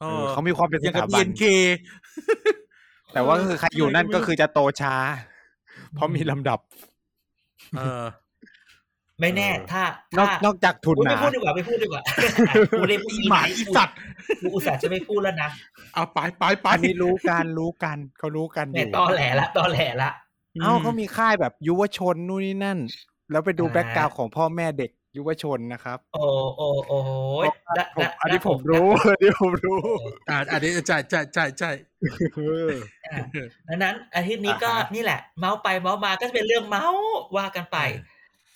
เอเอออเขามีความเป็นอสย่างกัถาบบัน BNK แต่ว่าก็คือใครอยู่นั่นก็คือจะโตช้า เพราะมีลำดับ เออ ไม่แน่เออถ้านอกถ้านอกจากทุนอุ๊ยหไม่นาพูดดีกว่าไม่พูดดีกว่ากูเล่นอีหมาอีสัตว์ กูอุตส่าห์จะไม่พูดแล้วนะเอาไปไปไปอันนี้รู้กันรู้กันเขารู้กันอเนี่ยยู่ตอแหลละตอแหลละ เอ้าเขามีค่ายแบบยุวชนนู่นนี่นั่น แล้วไปดูอ่า แบ็กกราวของพ่อแม่เด็ก ยุวชนนะครับ โอ้โอ้โอ้โหได้ผมได้อันนี้ได้ผมรู้อันนี้ผมรู้อ่าอันนี้ใช่ใช่ใช่ใช่เอออะดังนั้นอาทิตย์นี้ก็อ่าฮะนี่แหละ เมาส์ไปเมาส์มาก็จะเป็นเรื่องเมาส์ว่ากันไป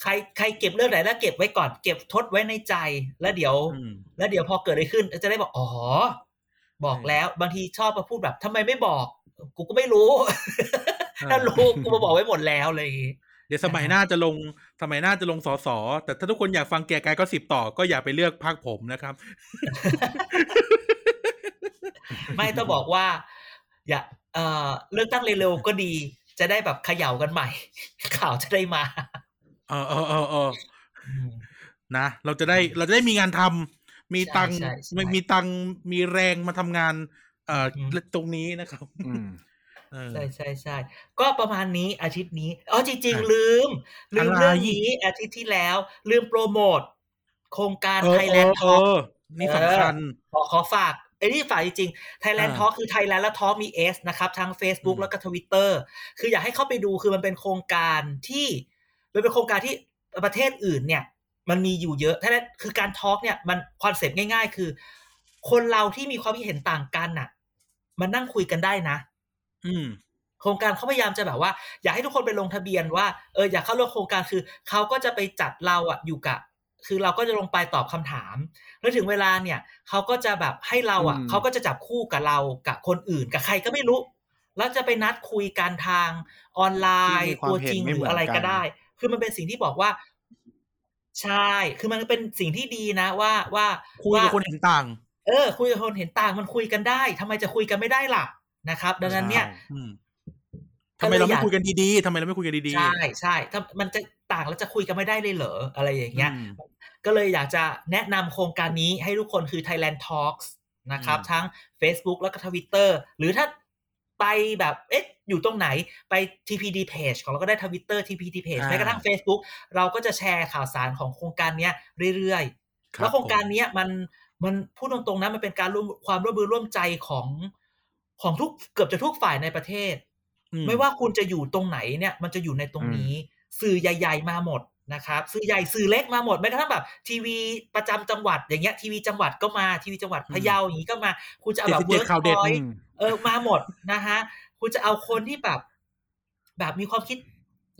ใครใครเก็บเรื่องไหนแล้วเก็บไว้ก่อน เก็บทดไว้ในใจแล้วเดี๋ยวอืมแล้วเดี๋ยวพอเกิดอะไรขึ้น จะได้บอกอ๋อบอกแล้วบางทีชอบมาพูดแบบทำไมไม่บอก กูก็ไม่รู้ถ้ารู้กูมาบอกไว้หมดแล้วเลย เดี๋ยวสมัยหน้าจะลงสมัยหน้าจะลงสอสอแต่ถ้าทุกคนอยากฟังแกกายก็สิบต่อก็อย่าไปเลือกพรรคผมนะครับ ไม่ต้องบอกว่า อย่าเอ่อเลือกตั้งเร็วๆก็ดี จะได้แบบเขย่ากันใหม่ ข่าวจะได้มาเออเออเออเออนะเราจะได้เราจะได้มีงานทำมีตังค์ใช่ใช่ใช่ไม่มีตังค์มีแรงมาทำงาน เอ่ออมตรงนี้นะครับอืมเออ ใช่ใช่ใช่ก็ประมาณนี้อาทิตย์นี้อ๋อจริงอะๆลืม ลืมอะไรเรื่องนี้อาทิตย์ที่แล้ว ลืมโปรโมท โครงการเออ Thailand Talk นี่สำคัญขอขอฝากไอ้นี่ฝากจริงๆ Thailand อ่า Talk คือ Thailand และ Talk มี S นะครับทั้ง Facebook อืมแล้วก็ Twitter คืออยากให้เข้าไปดูคือมันเป็นโครงการที่มันเป็นโครงการที่ประเทศอื่นเนี่ย มันมีอยู่เยอะถ้าคือการ talk เนี่ยมันคอนเซปต์ง่าย ๆ คือ คนเราที่มีความคิดเห็นต่างกันน่ะ มันนั่งคุยกันได้นะ อืมโครงการเขาพยายามจะแบบว่า อยากให้ทุกคนไปลงทะเบียนว่าเอออยากเข้าร่วมโครงการคือเขาก็จะไปจัดเราอะอยู่กับ คือเราก็จะลงไปตอบคำถาม แล้วถึงเวลาเนี่ยเขาก็จะแบบให้เราอะอืมเขาก็จะจับคู่กับเรากับคนอื่นกับใครก็ไม่รู้ แล้วจะไปนัดคุยกันทางออนไลน์ที่มีความตัวเห็จนริงไม่หเหมืรืออนอะไรกัก็นได้ คือมันเป็นสิ่งที่บอกว่าใช่ คือมันเป็นสิ่งที่ดีนะว่าว่าคุยกับว่าคนเห็นต่าง เออ คุยกับคนเห็นต่างมันคุยกันได้ทำไมจะคุยกันไม่ได้ล่ะ นะครับ ดังนั้นเนี่ยอืมก็ทำเลยไมเราอไม่ยากคุยกันดีๆทำไมเราไม่คุยกันดีใช่ใช่ถ้ามันจะต่างแล้วจะคุยกันไม่ได้เลยเหรอ อะไรอย่างเงี้ยอืมก็เลยอยากจะแนะนำโครงการนี้ให้ทุกคนคือ Thailand Talks นะครับอืมทั้ง Facebook แล้วก็ Twitter หรือถ้าไปแบบเอ๊ะอยู่ตรงไหนไป TPD Page ของเราก็ได้ Twitter TPD Page อ่าแม้กระทั่ง Facebook เราก็จะแชร์ข่าวสารของโครงการเนี้ยเรื่อยๆๆแล้วโครงการผมเนี้ยมันมันพูดตรงๆนะมันเป็นการร่วมความร่วมมือร่วมใจของ ของทุกเกือบจะทุกฝ่ายในประเทศอืไม่ว่าคุณจะอยู่ตรงไหนเนี่ย มันจะอยู่ในตรงนี้ สื่อใหญ่ ๆ มาหมดนะครับสื่อใหญ่สื่อเล็กมาหมดแม้กระทั่งแบบ ทีวีประจำจังหวัดอย่างเงี้ยทีวีจังหวัดก็มาทีวีจังหวัดพะเยาอย่างงี้ก็มา คุณจะเอาแบบ77เวิร์กข่าวเด็ดพอยอืมเออมาหมดนะฮะคุณจะเอาคนที่แบบ แบบมีความคิด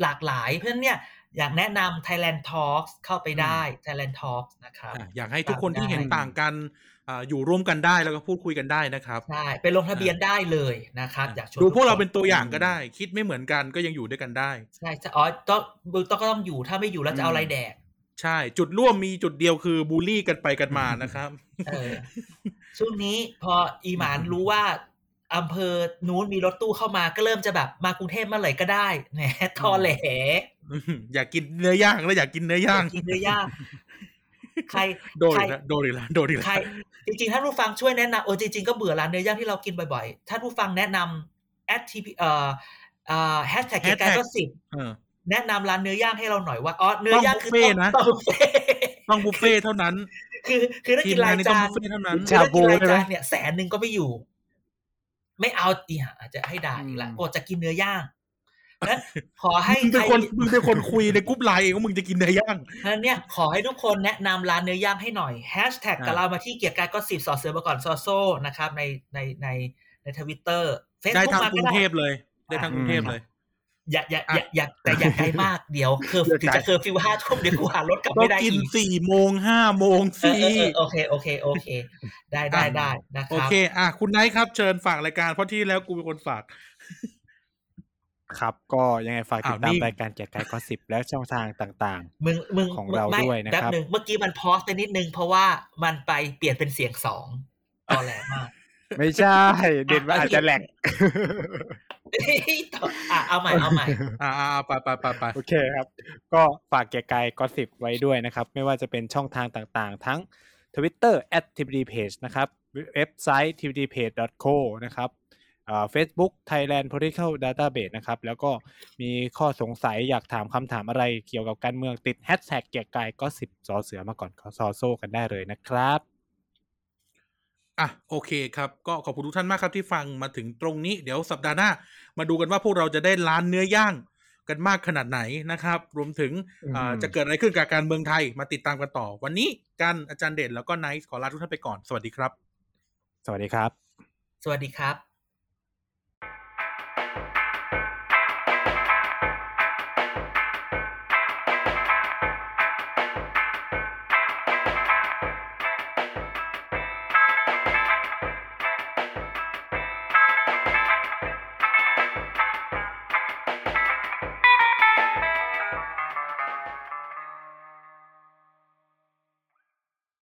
หลากหลาย เพราะฉะนั้นเนี่ยอยากแนะนำ Thailand Talks เข้าไปได้ Thailand Talks นะครับอะอยากให้ทุกคนตามได้ที่เห็นต่างกัน อ่าอยู่ร่วมกันได้แล้วก็พูดคุยกันได้นะครับใช่ไปลงทะเบียนได้เลยนะครับอยากชวนดูพวกเราทุคเป็นตัวอย่างก็ได้ คิดไม่เหมือนกันก็ยังอยู่ด้วยกันได้ใช่ใช่อ๋อต้องต้องก็ต้องอยู่ถ้าไม่อยู่แล้วจะเอาอะไรแดก ใช่ จุดร่วมมีจุดเดียวคือบูลลี่กันไปกันมานะครับเออช่วงนี้พออีหมานรู้ว่าอำเภอนู้นมีรถตู้เข้ามาก็เริ่มจะแบบมากรุงเทพเมื่อไหร่ก็ได้แหมทอแหลอยากกินเนื้อย่างแล้วอยากกินเนื้อย่างกินเนื้อย่าง ใครโดนใครอีกแล้วโดนอีกแล้วโดนอีกใครแล้วจริงๆท่านผู้ฟังช่วยแนะนำเออจริงๆ ก็เบื่อร้านเนื้อย่างที่เรากินบ่อยๆท่านผู้ฟังแนะนำแอดทีเอ่อเอ่อแฮชแท็กเกียร์กายก็สิบเออแนะนำร้านเนื้อย่างให้เราหน่อยว่าอ๋อเนื้อย่างคือต้องบุฟเฟ่ต์นะต้องบุฟเฟ่ต์ต้องบุฟเฟ่ต์เท่านั้น คือคือถ้าทีกิมนรางายยนี้ต้อจางนบุฟเฟ่ต์เท่านั้นคือถ้ากินรายชาบูใช่ไหมจานเนี่ยแสนหนึ่งก็ไม่อยู่ ไม่เอาอีหอาจจะให้ด่าอีกละอืมก็จะกินเนื้อย่าง นั้นขอให้มึงเป็นใรคนมึงเป็นคนคุยในกรุ๊ปไลน์เองว่ามึงจะกินเนื้อย่างนั้นเนี่ยขอให้ทุกคนแนะนำร้านเนื้อย่างให้หน่อยแฮชแท็กกับอ่าเรามาที่เกียร์กายก็สิบสอเสือมาก่อนซอโซนะครับในในในในทวิตเตอร์เฟซได้บุ๊กทางมากรุก็งได้เทพเลย ได้ทางกรุงเทพเลยอย่าอย่าอย่าอย่าแต่อย่าไกลมากเดี๋ยวเคอร์อย่าถึงไกลจะเคอร์ฟิวห้าทุ่มเดี๋ยวกูหารถกลับก็ไม่ได้กินอีกสี่โมงห้าโมงเออสี่เออเออโอเคโอเคโอเค ได้ได้ได้นะคโอรับเค อะคุณไนท์ครับเชิญฝากรายการเพราะที่แล้วกูเป็นคนฝาก ครับ ก็ยังไงฝากติดอ้าวตามนี่รายการเกียร์กายก็สิบและช่องทางต่างมึงมึงของเราไม่ด้วยนะครับแป๊บหนึ่งเมื่อกี้มันพอสไปนิดนึงเพราะว่ามันไปเปลี่ยนเป็นเสียงสองตอแหลมากๆไม่ใช่ เด่นมันอาจจะแหลกต่ออะเอาใหม่เอาใหม่อ่าๆไปไปไปไปโอเคครับ ก็ฝากเกียร์กายก็สิบไว้ด้วยนะครับ ไม่ว่าจะเป็นช่องทางต่างๆ ทั้ง Twitter at tvdpage นะครับ เว็บไซต์ tvdpage.co นะครับ เฟซบุ๊ก Thailand Political Database นะครับ แล้วก็มีข้อสงสัยอยากถามคำถามอะไรเกี่ยวกับการเมืองติดแฮชแท็กเกียร์กายก็สิบซอเสือมาก่อนขอซอโซ่กันได้เลยนะครับอะโอเคครับก็ขอบคุณทุกท่านมากครับที่ฟังมาถึงตรงนี้ เดี๋ยวสัปดาห์หน้า มาดูกันว่าพวกเราจะได้ร้านเนื้อย่างกันมากขนาดไหนนะครับ รวมถึงอ่าอืมจะเกิดอะไรขึ้นกับการเมืองไทยมาติดตามกันต่อ วันนี้กันอาจารย์เด่นแล้วก็ไนท์ขอลาทุกท่านไปก่อน สวัสดีครับ สวัสดีครับ สวัสดีครับ you